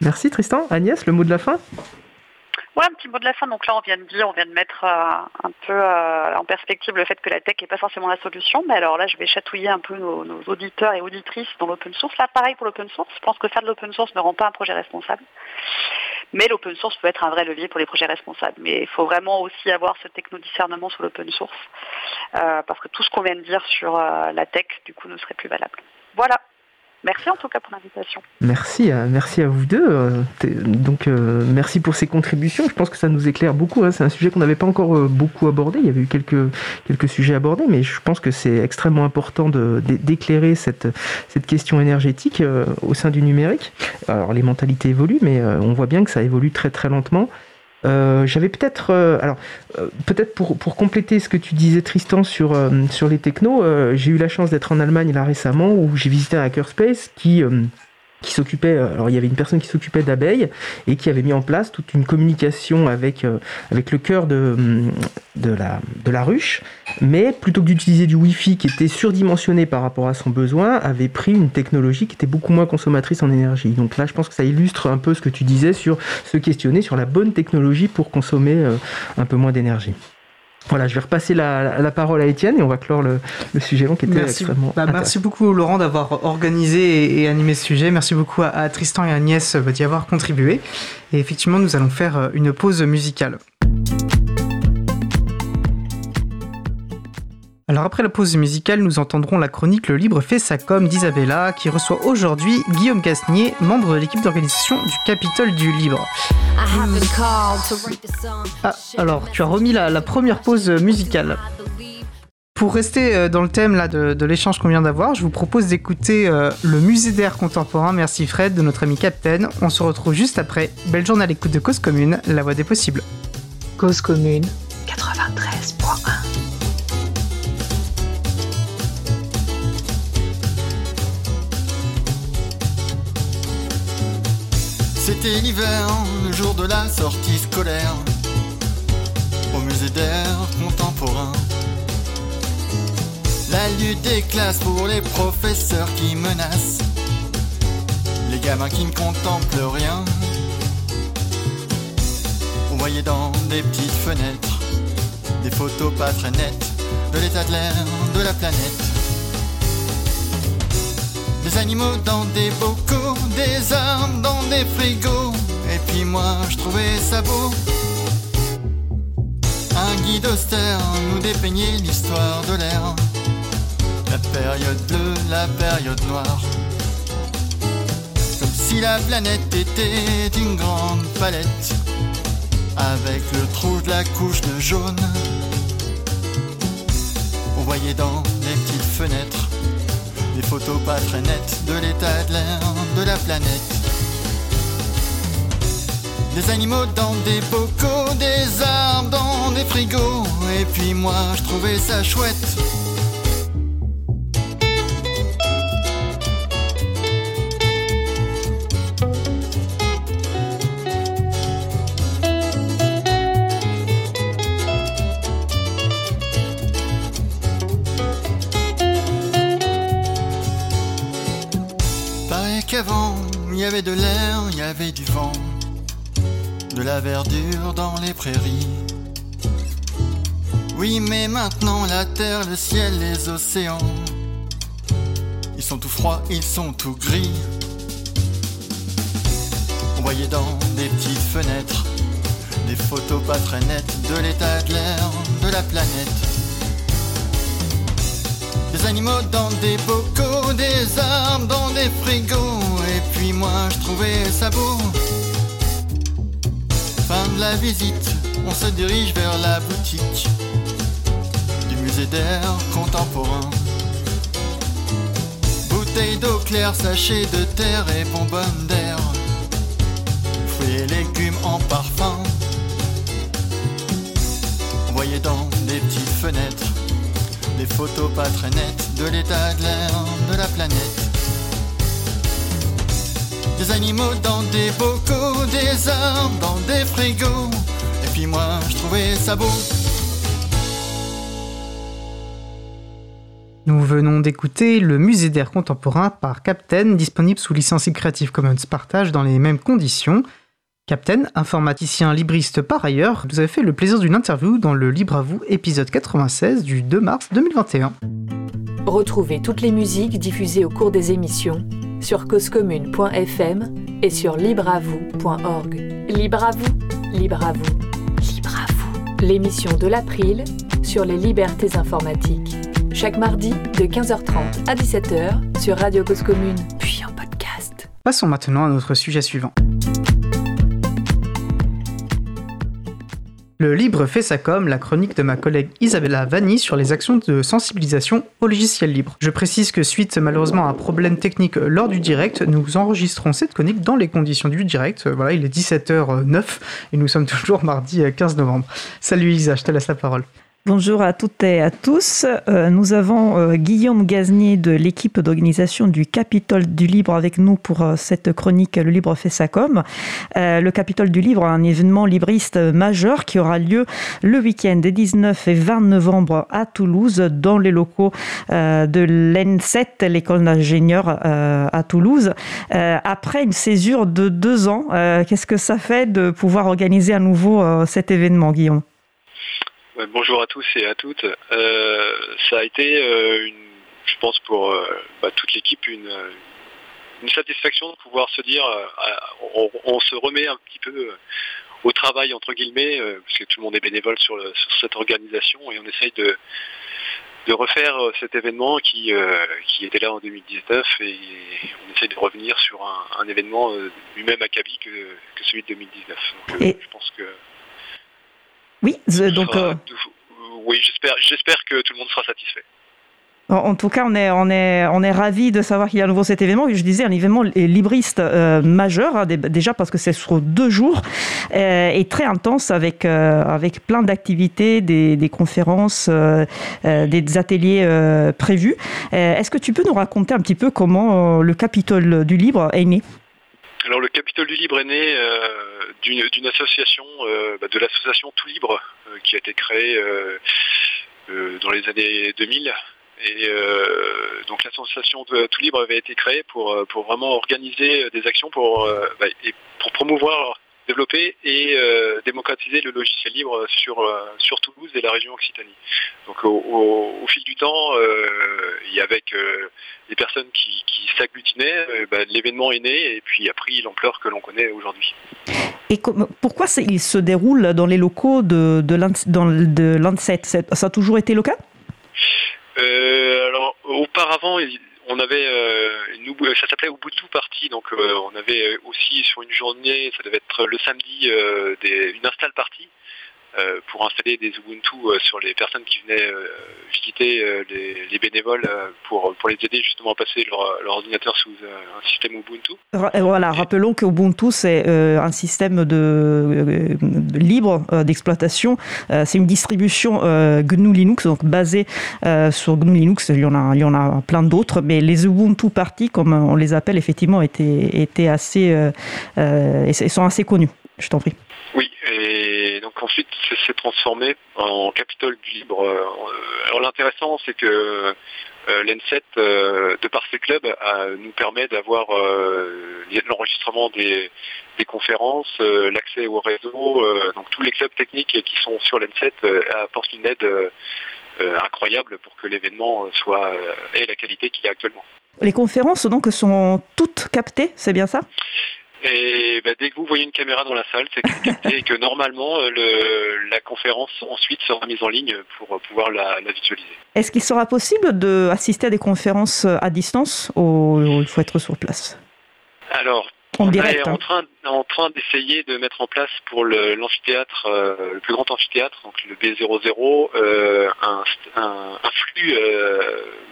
Merci Tristan. Agnès, le mot de la fin? Ouais, un petit mot de la fin. Donc là, on vient de dire, on vient de mettre euh, un peu euh, en perspective le fait que la tech n'est pas forcément la solution. Mais alors là, je vais chatouiller un peu nos, auditeurs et auditrices dans l'open source. Là, pareil pour l'open source. Je pense que faire de l'open source ne rend pas un projet responsable. Mais l'open source peut être un vrai levier pour les projets responsables. Mais il faut vraiment aussi avoir ce techno-discernement sur l'open source. Euh, parce que tout ce qu'on vient de dire sur la tech, du coup, ne serait plus valable. Voilà. Merci en tout cas pour l'invitation. Merci à, merci à vous deux. Euh, donc euh, merci pour ces contributions. Je pense que ça nous éclaire beaucoup. Hein. C'est un sujet qu'on n'avait pas encore euh, beaucoup abordé. Il y avait eu quelques, quelques sujets abordés, mais je pense que c'est extrêmement important d'éclairer cette, cette question énergétique au sein du numérique. Alors les mentalités évoluent, mais on voit bien que ça évolue très très lentement. Euh, j'avais peut-être, euh, alors euh, peut-être pour, pour compléter ce que tu disais Tristan sur, sur les technos, j'ai eu la chance d'être en Allemagne là récemment où j'ai visité un hackerspace qui qui s'occupait, euh, alors il y avait une personne qui s'occupait d'abeilles et qui avait mis en place toute une communication avec, euh, avec le cœur de, mm, de, la, de la ruche, mais plutôt que d'utiliser du Wi-Fi qui était surdimensionné par rapport à son besoin, avait pris une technologie qui était beaucoup moins consommatrice en énergie. Donc là, je pense que ça illustre un peu ce que tu disais sur se questionner sur la bonne technologie pour consommer euh, un peu moins d'énergie. Voilà, je vais repasser la, parole à Étienne et on va clore le, sujet long qui était merci. extrêmement. Bah, merci beaucoup Laurent d'avoir organisé et, animé ce sujet. Merci beaucoup à, Tristan et Agnès bah, d'y avoir contribué. Et effectivement, nous allons faire euh, une pause musicale. Alors après la pause musicale, nous entendrons la chronique Le Libre fait sa com d'Isabella qui reçoit aujourd'hui Guillaume Casnier, membre de l'équipe d'organisation du Capitole du Libre. Ah, alors tu as remis la, première pause musicale. Pour rester euh, dans le thème là, de, l'échange qu'on vient d'avoir, je vous propose d'écouter euh, le musée d'art contemporain Merci Fred de notre ami Captain. On se retrouve juste après. Belle journée à l'écoute de Cause Commune, la voix des possibles. Cause Commune 93.1 C'était l'hiver, le jour de la sortie scolaire, au musée d'art contemporain. La lutte des classes pour les professeurs qui menacent, les gamins qui ne contemplent rien. On voyait dans des petites fenêtres des photos pas très nettes de l'état de l'air de la planète. Animaux dans des bocaux, des armes dans des frigos. Et puis moi, je trouvais ça beau. Un guide austère nous dépeignait l'histoire de l'air. La période bleue, la période noire. Comme si la planète était une grande palette. Avec le trou de la couche de jaune. voyait dans les petites fenêtres des photos pas très nettes de l'état de l'air de la planète. Des animaux dans des bocaux, des arbres dans des frigos, et puis moi je trouvais ça chouette. Oui, mais maintenant la terre, le ciel, les océans, ils sont tout froids, ils sont tout gris. On voyait dans des petites fenêtres des photos pas très nettes de l'état de l'air de la planète. Des animaux dans des bocaux, des arbres dans des frigos, et puis moi je trouvais ça beau. De la visite, on se dirige vers la boutique du musée d'air contemporain. Bouteilles d'eau claire, sachets de terre et bonbonnes d'air. Fruits et légumes en parfum. Voyait dans des petites fenêtres des photos pas très nettes de l'état de l'air de la planète. Des animaux dans des bocaux, des arbres dans des frigos. Et puis moi, je trouvais ça beau. Nous venons d'écouter le musée d'air contemporain par Captain, disponible sous licence Creative Commons Partage dans les mêmes conditions. Captain, informaticien libriste par ailleurs, vous avez fait le plaisir d'une interview dans le Libre à vous épisode 96 du 2 mars 2021. Retrouvez toutes les musiques diffusées au cours des émissions sur causecommune.fm et sur libreavou.org. Libre à vous, libre à vous, libre à vous. L'émission de l'April sur les libertés informatiques. Chaque mardi de 15h30 à 17h sur Radio Cause Commune, puis en podcast. Passons maintenant à notre sujet suivant. Le Libre fait sa com, la chronique de ma collègue Isabella Vanni sur les actions de sensibilisation au logiciel libre. Je précise que suite malheureusement à un problème technique lors du direct, nous enregistrons cette chronique dans les conditions du direct. Voilà, il est 17h09 et nous sommes toujours mardi 15 novembre. Salut Isa, je te laisse la parole. Bonjour à toutes et à tous. Euh, nous avons euh, Guillaume Gaznier de l'équipe d'organisation du Capitole du Libre avec nous pour euh, cette chronique Le Libre fait sa com. le Capitole du Libre, un événement libriste majeur qui aura lieu le week-end des 19 et 20 novembre à Toulouse dans les locaux de l'N7, l'école d'ingénieurs à Toulouse. après une césure de deux ans, qu'est-ce que ça fait de pouvoir organiser à nouveau cet événement, Guillaume? Bonjour à tous et à toutes. Euh, ça a été, euh, une, je pense pour euh, bah, toute l'équipe, une, une, satisfaction de pouvoir se dire, on, on, se remet un petit peu au travail entre guillemets, parce que tout le monde est bénévole sur, le, sur cette organisation et on essaye de, de refaire cet événement qui, qui était là en 2019 et on essaye de revenir sur un, un événement du même acabit que, que, celui de 2019. Donc, et... je pense que oui, donc. Euh... Oui, j'espère, j'espère que tout le monde sera satisfait. En tout cas, on est, on est, on est ravis de savoir qu'il y a à nouveau cet événement. Je disais, un événement libriste euh, majeur, hein, déjà parce que c'est sur deux jours euh, et très intense avec, euh, avec plein d'activités, des, des conférences, des ateliers prévus. Est-ce que tu peux nous raconter un petit peu comment le Capitole du Libre est né? Alors le Capitole du Libre est né euh, d'une association, euh, bah, de l'association Tout Libre, euh, qui a été créée dans les années 2000. Et donc l'association Tout Libre avait été créée pour, pour vraiment organiser des actions pour, bah, et pour promouvoir développer et euh, démocratiser le logiciel libre sur, euh, sur Toulouse et la région Occitanie. Donc au, au, au fil du temps, euh, et avec les personnes qui, qui s'agglutinaient, bah, l'événement est né et puis a pris l'ampleur que l'on connaît aujourd'hui. Et pourquoi il se déroule dans les locaux de, de l'ANSET Ça a toujours été le cas? Alors, auparavant, on avait, euh, ça s'appelait Ubuntu Party, donc euh, on avait aussi sur une journée, ça devait être le samedi, des, une install party. euh, pour installer des Ubuntu euh, sur les personnes qui venaient euh, visiter les, bénévoles pour, pour les aider justement à passer leur, ordinateur sous un système Ubuntu. Voilà, rappelons que Ubuntu c'est un système de, libre d'exploitation. c'est une distribution GNU Linux, donc basée sur GNU Linux. Il y en a, il y en a plein d'autres, mais les Ubuntu Party, comme on les appelle effectivement, étaient, étaient assez, sont assez connus. Je t'en prie. Oui, et donc ensuite c'est transformé en Capitole du libre. Alors l'intéressant c'est que euh, l'ENSET, euh, de par ses clubs, nous permet d'avoir euh, l'enregistrement des, conférences, l'accès au réseau. donc tous les clubs techniques qui sont sur l'ENSET apportent une aide incroyable pour que l'événement soit ait la qualité qu'il a actuellement. Les conférences donc sont toutes captées, c'est bien ça? Et bah, dès que vous voyez une caméra dans la salle, c'est et que normalement euh, le, la conférence ensuite sera mise en ligne pour pouvoir la, visualiser. Est-ce qu'il sera possible d'assister à des conférences à distance ou il faut être sur place? Alors, on est en hein. train, en train d'essayer de mettre en place pour l'amphithéâtre, le, euh, le, plus grand amphithéâtre, donc le B00, euh, un, un, un, flux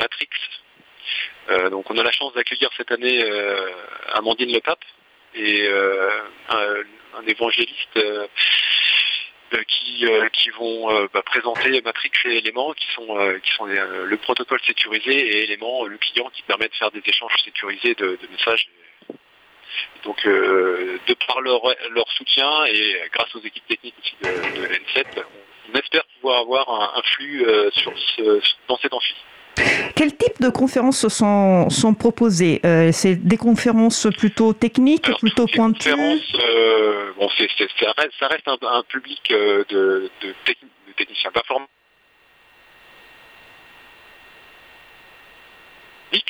Matrix. donc on a la chance d'accueillir cette année Amandine Le Pape, et euh, un, évangéliste euh, euh, qui, vont bah, présenter Matrix et éléments qui sont, le protocole sécurisé et éléments, le client qui permet de faire des échanges sécurisés de, messages. Donc, de par leur, soutien et grâce aux équipes techniques de, de N7, on espère pouvoir avoir un, flux dans cet amphi. Quel type de conférences sont, sont proposées? Euh, C'est des conférences plutôt techniques, plutôt pointues? euh, bon, ça, reste, un, public euh, de, de, techniciens performants.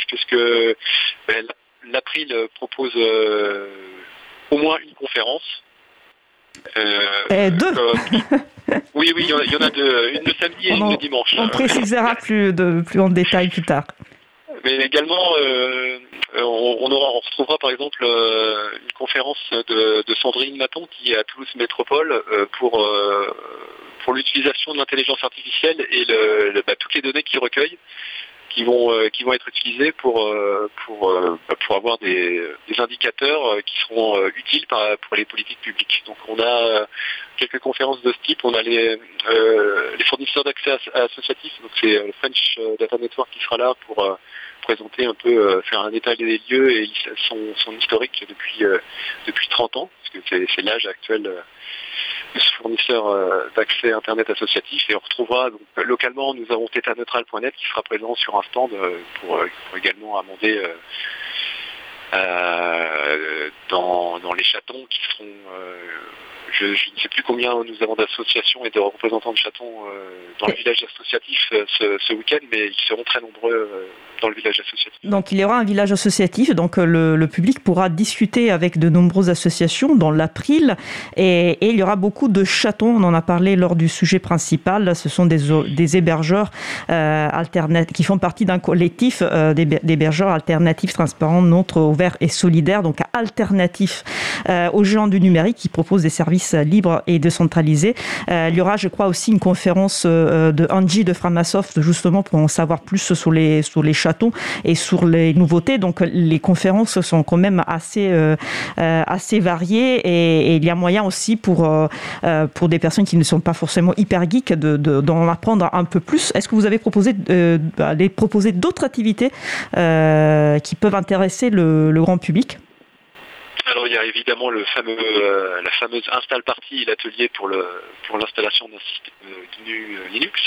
puisque ben, l'April propose au moins une conférence euh, deux Oui, oui, il y en a deux, une le samedi et une le dimanche. On précisera plus, de, plus en détail plus tard. Mais également, euh, on, aura, on retrouvera par exemple euh, une conférence de, Sandrine Maton qui est à Toulouse Métropole pour, pour l'utilisation de l'intelligence artificielle et le, bah, toutes les données qu'il recueille qui vont euh, qui vont être utilisés pour euh, pour euh, pour avoir des, des indicateurs qui seront utiles pour les politiques publiques. Donc on a quelques conférences de ce type. On a les les fournisseurs d'accès associatifs. Donc c'est le French Data Network qui sera là pour présenter un peu, faire un état des lieux et son, son historique depuis depuis 30 ans, c'est l'âge actuel fournisseur euh, d'accès Internet associatif. Et on retrouvera localement, nous avons tetaneutral.net qui sera présent sur un stand euh, pour, euh, pour également amender dans, les chatons qui seront je, ne sais plus combien nous avons d'associations et de représentants de chatons euh, dans le village associatif euh, ce, week-end, mais ils seront très nombreux euh, dans le village associatif. Donc il y aura un village associatif, donc le, public pourra discuter avec de nombreuses associations dans l'April, et, il y aura beaucoup de chatons, on en a parlé lors du sujet principal, ce sont des, des hébergeurs alternatifs qui font partie d'un collectif d'hébergeurs alternatifs, transparents, neutres, ouverts et solidaires, donc alternatifs aux géants du numérique qui proposent des services libre et décentralisé. Euh, il y aura, je crois, aussi une conférence euh, de Angie de Framasoft, justement, pour en savoir plus sur les, sur les chatons et sur les nouveautés. Donc, les conférences sont quand même assez, euh, assez variées et, il y a moyen aussi pour, pour des personnes qui ne sont pas forcément hyper geeks d'en de, apprendre un peu plus. Est-ce que vous avez proposé, d'aller proposer d'autres activités qui peuvent intéresser le grand public? Alors il y a évidemment le fameux, euh, la fameuse install party, l'atelier pour le pour l'installation d'un système GNU euh, Linux.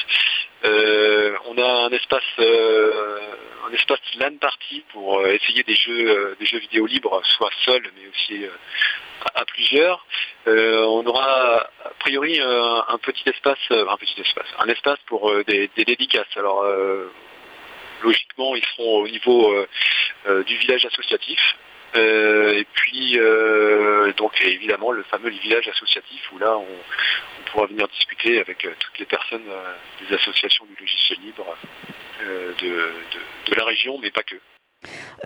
Euh, on a un espace un espace LAN party pour essayer des jeux des jeux vidéo libres, soit seul mais aussi à, plusieurs. on aura a priori un, petit espace, un petit espace, un espace pour des, dédicaces. Alors logiquement ils seront au niveau du village associatif. Euh, et puis, euh, donc évidemment, le fameux village associatif où là, on, pourra venir discuter avec euh, toutes les personnes des associations du logiciel libre de, la région, mais pas que.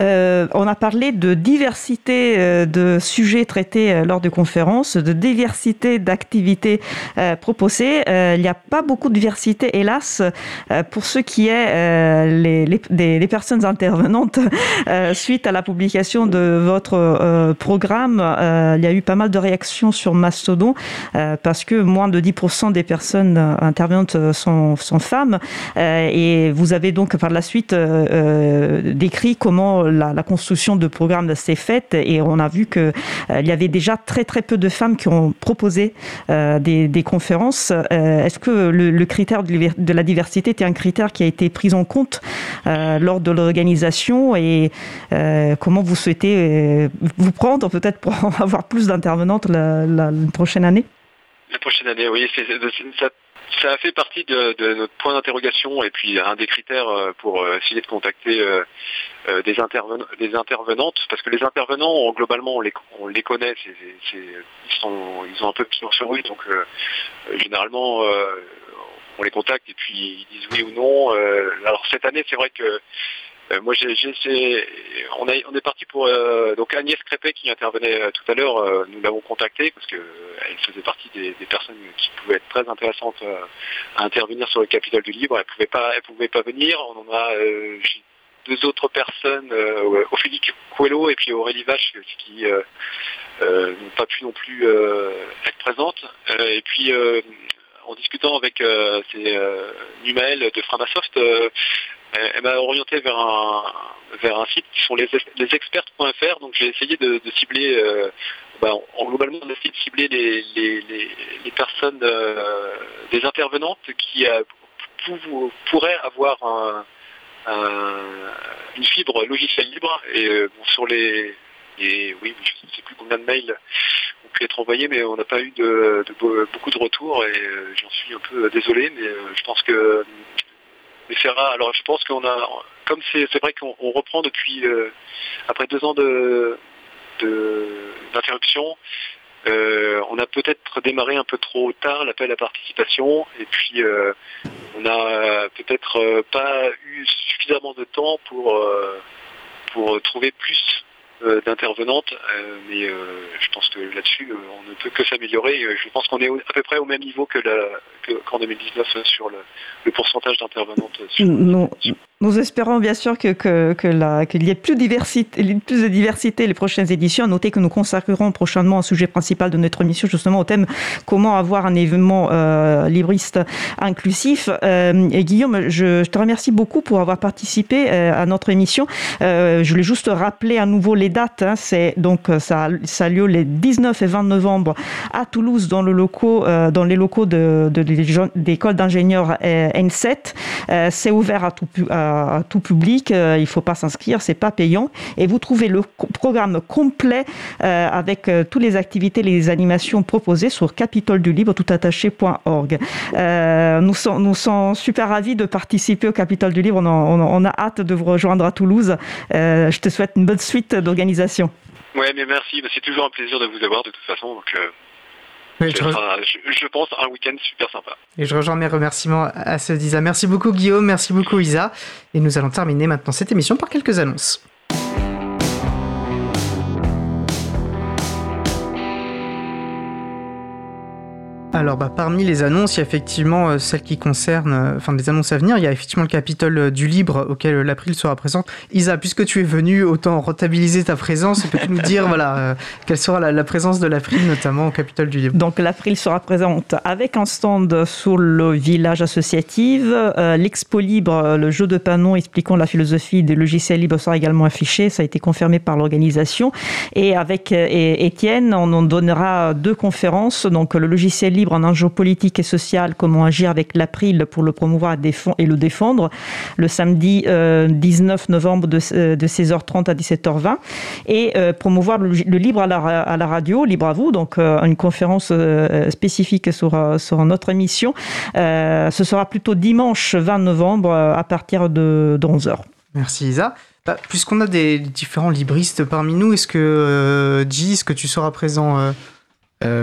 Euh, on a parlé de diversité euh, de sujets traités euh, lors de conférences, de diversité d'activités proposées. il n'y a pas beaucoup de diversité, hélas, pour ce qui est des, personnes intervenantes. suite à la publication de votre programme, il y a eu pas mal de réactions sur Mastodon parce que moins de 10% des personnes intervenantes sont femmes. et vous avez donc par la suite décrit comment la, construction de programmes s'est faite et on a vu qu'il euh, y avait déjà très très peu de femmes qui ont proposé euh, des, conférences. Euh, est-ce que le, critère de la diversité était un critère qui a été pris en compte lors de l'organisation? Et comment vous souhaitez vous prendre peut-être pour avoir plus d'intervenantes la, prochaine année? La prochaine année, oui. ça ça a fait partie de, notre point d'interrogation et puis un des critères euh, pour euh, essayer de contacter euh, des, intervenantes, parce que les intervenants, globalement, on les, on les connaît, ils, sont, ils ont un peu de sur rue, donc généralement, on les contacte et puis ils disent oui ou non. alors cette année, c'est vrai que moi, j'ai, on, est parti pour euh, donc Agnès Crépet qui intervenait euh, tout à l'heure. nous l'avons contactée parce qu'elle faisait partie des, personnes qui pouvaient être très intéressantes à intervenir sur le Capitole du Libre. Elle pouvait pas, elle pouvait pas venir. On en a deux autres personnes, Ophélie Coelho et puis Aurélie Vache, qui n'ont pas pu non plus être présentes. et puis en discutant avec euh, de Framasoft, elle, m'a orienté vers un, vers un site qui sont les, experts.fr. Donc j'ai essayé de, cibler, euh, bah, en, globalement, on a essayé de cibler les, personnes, euh, intervenantes qui euh, pourraient avoir une fibre logicielle libre. Et sur les, oui, je ne sais plus combien de mails ont pu être envoyés, mais on n'a pas eu de, beaucoup de retours et j'en suis un peu désolé, mais je pense que mais rare. Alors je pense qu'on a, comme c'est vrai qu'on reprend depuis euh, après deux ans de d'interruption. Euh, on a peut-être démarré un peu trop tard l'appel à participation et puis euh, on n'a peut-être pas eu suffisamment de temps pour, pour trouver plus d'intervenantes, mais je pense que là-dessus on ne peut que s'améliorer. Je pense qu'on est à peu près au même niveau que qu'en 2019 sur le, le pourcentage d'intervenantes. Nous, espérons bien sûr que, que, qu'il y ait plus, de diversité les prochaines éditions. Notez que nous consacrerons prochainement un sujet principal de notre émission justement au thème comment avoir un événement euh, libriste inclusif. Euh, et Guillaume, je, te remercie beaucoup pour avoir participé euh, à notre émission. je voulais juste rappeler à nouveau les dates. Hein. C'est donc ça, ça a lieu les 19 et 20 novembre à Toulouse dans, les locaux de, d'école d'ingénieurs N7. Euh, c'est ouvert à tout, tout public. Euh, il ne faut pas s'inscrire, c'est pas payant. Et vous trouvez le programme complet euh, avec toutes les activités, les animations proposées sur capitoledulibre toutattaché.org. nous, sommes, nous sommes super ravis de participer au Capitole du Libre. On, a hâte de vous rejoindre à Toulouse. je te souhaite une bonne suite d'organisation. Ouais, mais merci. C'est toujours un plaisir de vous avoir de toute façon. Je, pense un week-end super sympa. Et je rejoins mes remerciements à ce Isa. Merci beaucoup Guillaume, merci beaucoup Isa. Et nous allons terminer maintenant cette émission par quelques annonces. Alors, bah, parmi les annonces, il y a effectivement euh, celles qui concernent, euh, enfin des annonces à venir. Il y a effectivement le Capitole euh, du Libre auquel l'April sera présente. Isa, puisque tu es venu, autant rentabiliser ta présence. Peux-tu nous dire, voilà, quelle sera la, présence de l'April, notamment au Capitole du Libre? Donc, l'April sera présente avec un stand sur le village associatif. L'Expo Libre, le jeu de panneaux expliquant la philosophie des logiciels libres sera également affiché. Ça a été confirmé par l'organisation. Et avec Étienne, on en donnera deux conférences. Donc, le logiciel libre en enjeu politique et social, comment agir avec l'April pour le promouvoir et le défendre, le samedi 19 euh, novembre de, 16h30 à 17h20, et euh, promouvoir le, libre à la, radio, libre à vous, donc euh, une conférence spécifique sur, sur notre émission. ce sera plutôt dimanche 20 novembre à partir de, 11h. Merci Isa. Bah, puisqu'on a des différents libristes parmi nous, est-ce que, G, est-ce que tu seras présent Euh,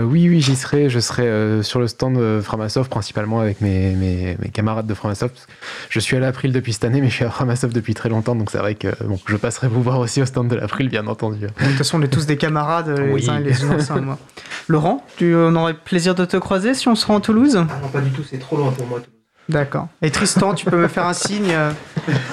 oui, oui, j'y serai. Je serai euh, sur le stand de Framasoft, principalement avec mes, mes, mes camarades de Framasoft. Je suis à l'April depuis cette année, mais je suis à Framasoft depuis très longtemps, donc c'est vrai que bon, je passerai vous voir aussi au stand de l'April, bien entendu. De toute façon, on est tous des camarades, les Oui. uns et les autres. moi. Laurent, tu, on aurait plaisir de te croiser si on se rend à Toulouse? Non, pas du tout, c'est trop loin pour moi. D'accord. Et Tristan, tu peux me faire un signe euh,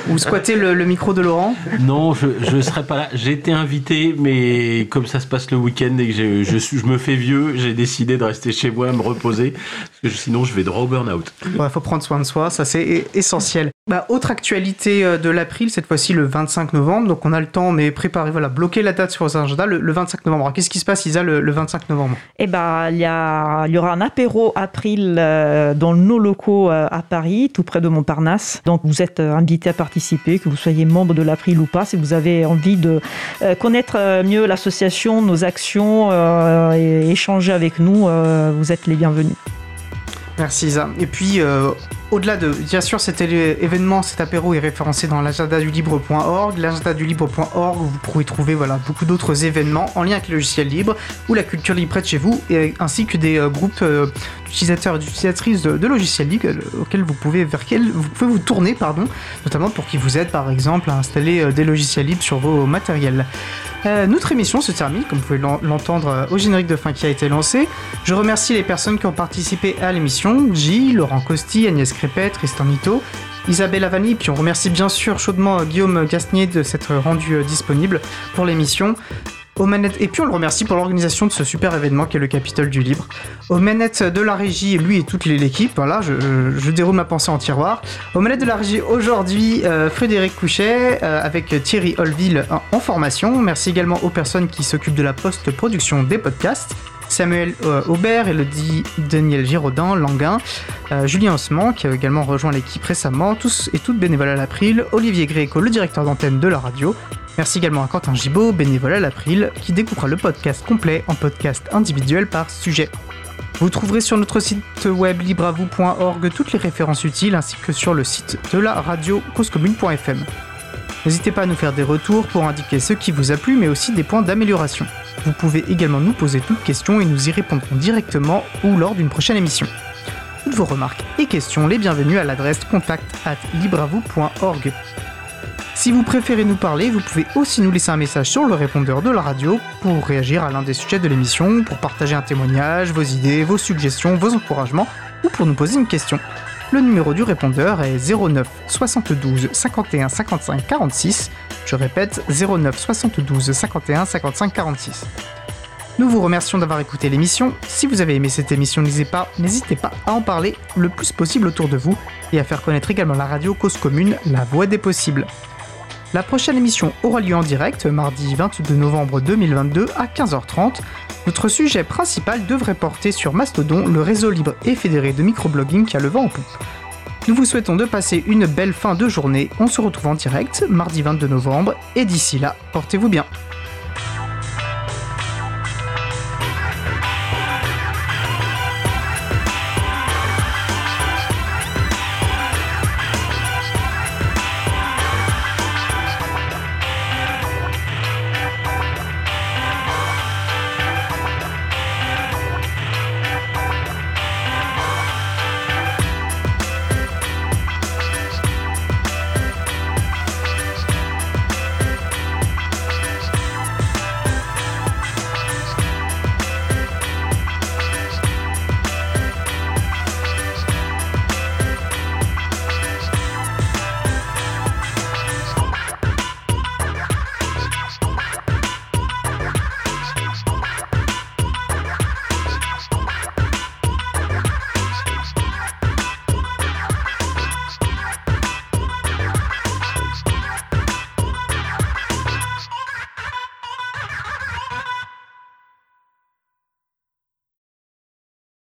ou squatter le, le micro de Laurent Non, je ne serai pas là. J'ai été invité, mais comme ça se passe le week-end et que je, me fais vieux, j'ai décidé de rester chez moi, me reposer, parce que sinon je vais droit au burn-out. Il faut prendre soin de soi, ça c'est essentiel. Bah, autre actualité euh, de l'April, cette fois-ci le 25 novembre, donc on a le temps, mais préparez, voilà, bloquez la date sur vos agendas le, le 25 novembre. Qu'est-ce qui se passe, Isa, le, le 25 novembre? Eh ben, il y, aura un apéro April euh, dans nos locaux euh, à Paris, tout près de Montparnasse. Donc, vous êtes invité à participer, que vous soyez membre de l'April ou pas, si vous avez envie de connaître mieux l'association, nos actions et échanger avec nous, vous êtes les bienvenus. Merci Isa. Et puis, euh, au-delà de, bien sûr, cet événement, cet apéro est référencé dans l'agenda du libre.org. L'agenda du libre.org, vous pourrez trouver voilà, beaucoup d'autres événements en lien avec le logiciel libre ou la culture libre près de chez vous, ainsi que des euh, groupes euh, d'utilisateurs et d'utilisatrices de, logiciels libres auxquels vous pouvez, vers lesquels vous pouvez vous tourner, pardon, notamment pour qu'ils vous aident par exemple à installer des logiciels libres sur vos matériels. Euh, notre émission se termine, comme vous pouvez l'en- l'entendre euh, au générique de fin qui a été lancé. Je remercie les personnes qui ont participé à l'émission Gilles, Laurent Costi, Agnès Crépet, Tristan Nito, Isabelle Avani, puis on remercie bien sûr chaudement euh, Guillaume Gasnier de s'être rendu disponible pour l'émission. Aux manettes, et puis on le remercie pour l'organisation de ce super événement qui est le Capitole du Libre. Aux manettes de la régie, lui et toute l'équipe, voilà, je, déroule ma pensée en tiroir. Aux manettes de la régie aujourd'hui, euh, Frédéric Couchet euh, avec Thierry Holville en, en formation. Merci également aux personnes qui s'occupent de la post-production des podcasts. Samuel euh, Aubert, Elodie Daniel Giraudin, Languin, euh, Julien Osman qui a également rejoint l'équipe récemment, tous et toutes bénévoles à l'April, Olivier Gréco, le directeur d'antenne de la radio. Merci également à Quentin Gibaud, bénévole à l'April, qui découpera le podcast complet en podcast individuel par sujet. Vous trouverez sur notre site web libravou.org toutes les références utiles ainsi que sur le site de la radio causecommune.fm. N'hésitez pas à nous faire des retours pour indiquer ce qui vous a plu mais aussi des points d'amélioration. Vous pouvez également nous poser toutes questions et nous y répondrons directement ou lors d'une prochaine émission. Toutes vos remarques et questions les bienvenues à l'adresse contact at libravou.org. Si vous préférez nous parler, vous pouvez aussi nous laisser un message sur le répondeur de la radio pour réagir à l'un des sujets de l'émission, pour partager un témoignage, vos idées, vos suggestions, vos encouragements ou pour nous poser une question. Le numéro du répondeur est 09 72 51 55 46. Je répète 09 72 51 55 46. Nous vous remercions d'avoir écouté l'émission. Si vous avez aimé cette émission, n'hésitez pas, n'hésitez pas à en parler le plus possible autour de vous et à faire connaître également la radio Cause Commune, la voix des possibles. La prochaine émission aura lieu en direct mardi 22 novembre 2022 à 15h30. Notre sujet principal devrait porter sur Mastodon, le réseau libre et fédéré de microblogging qui a le vent en poupe. Nous vous souhaitons de passer une belle fin de journée. On se retrouve en direct mardi 22 novembre et d'ici là, portez-vous bien.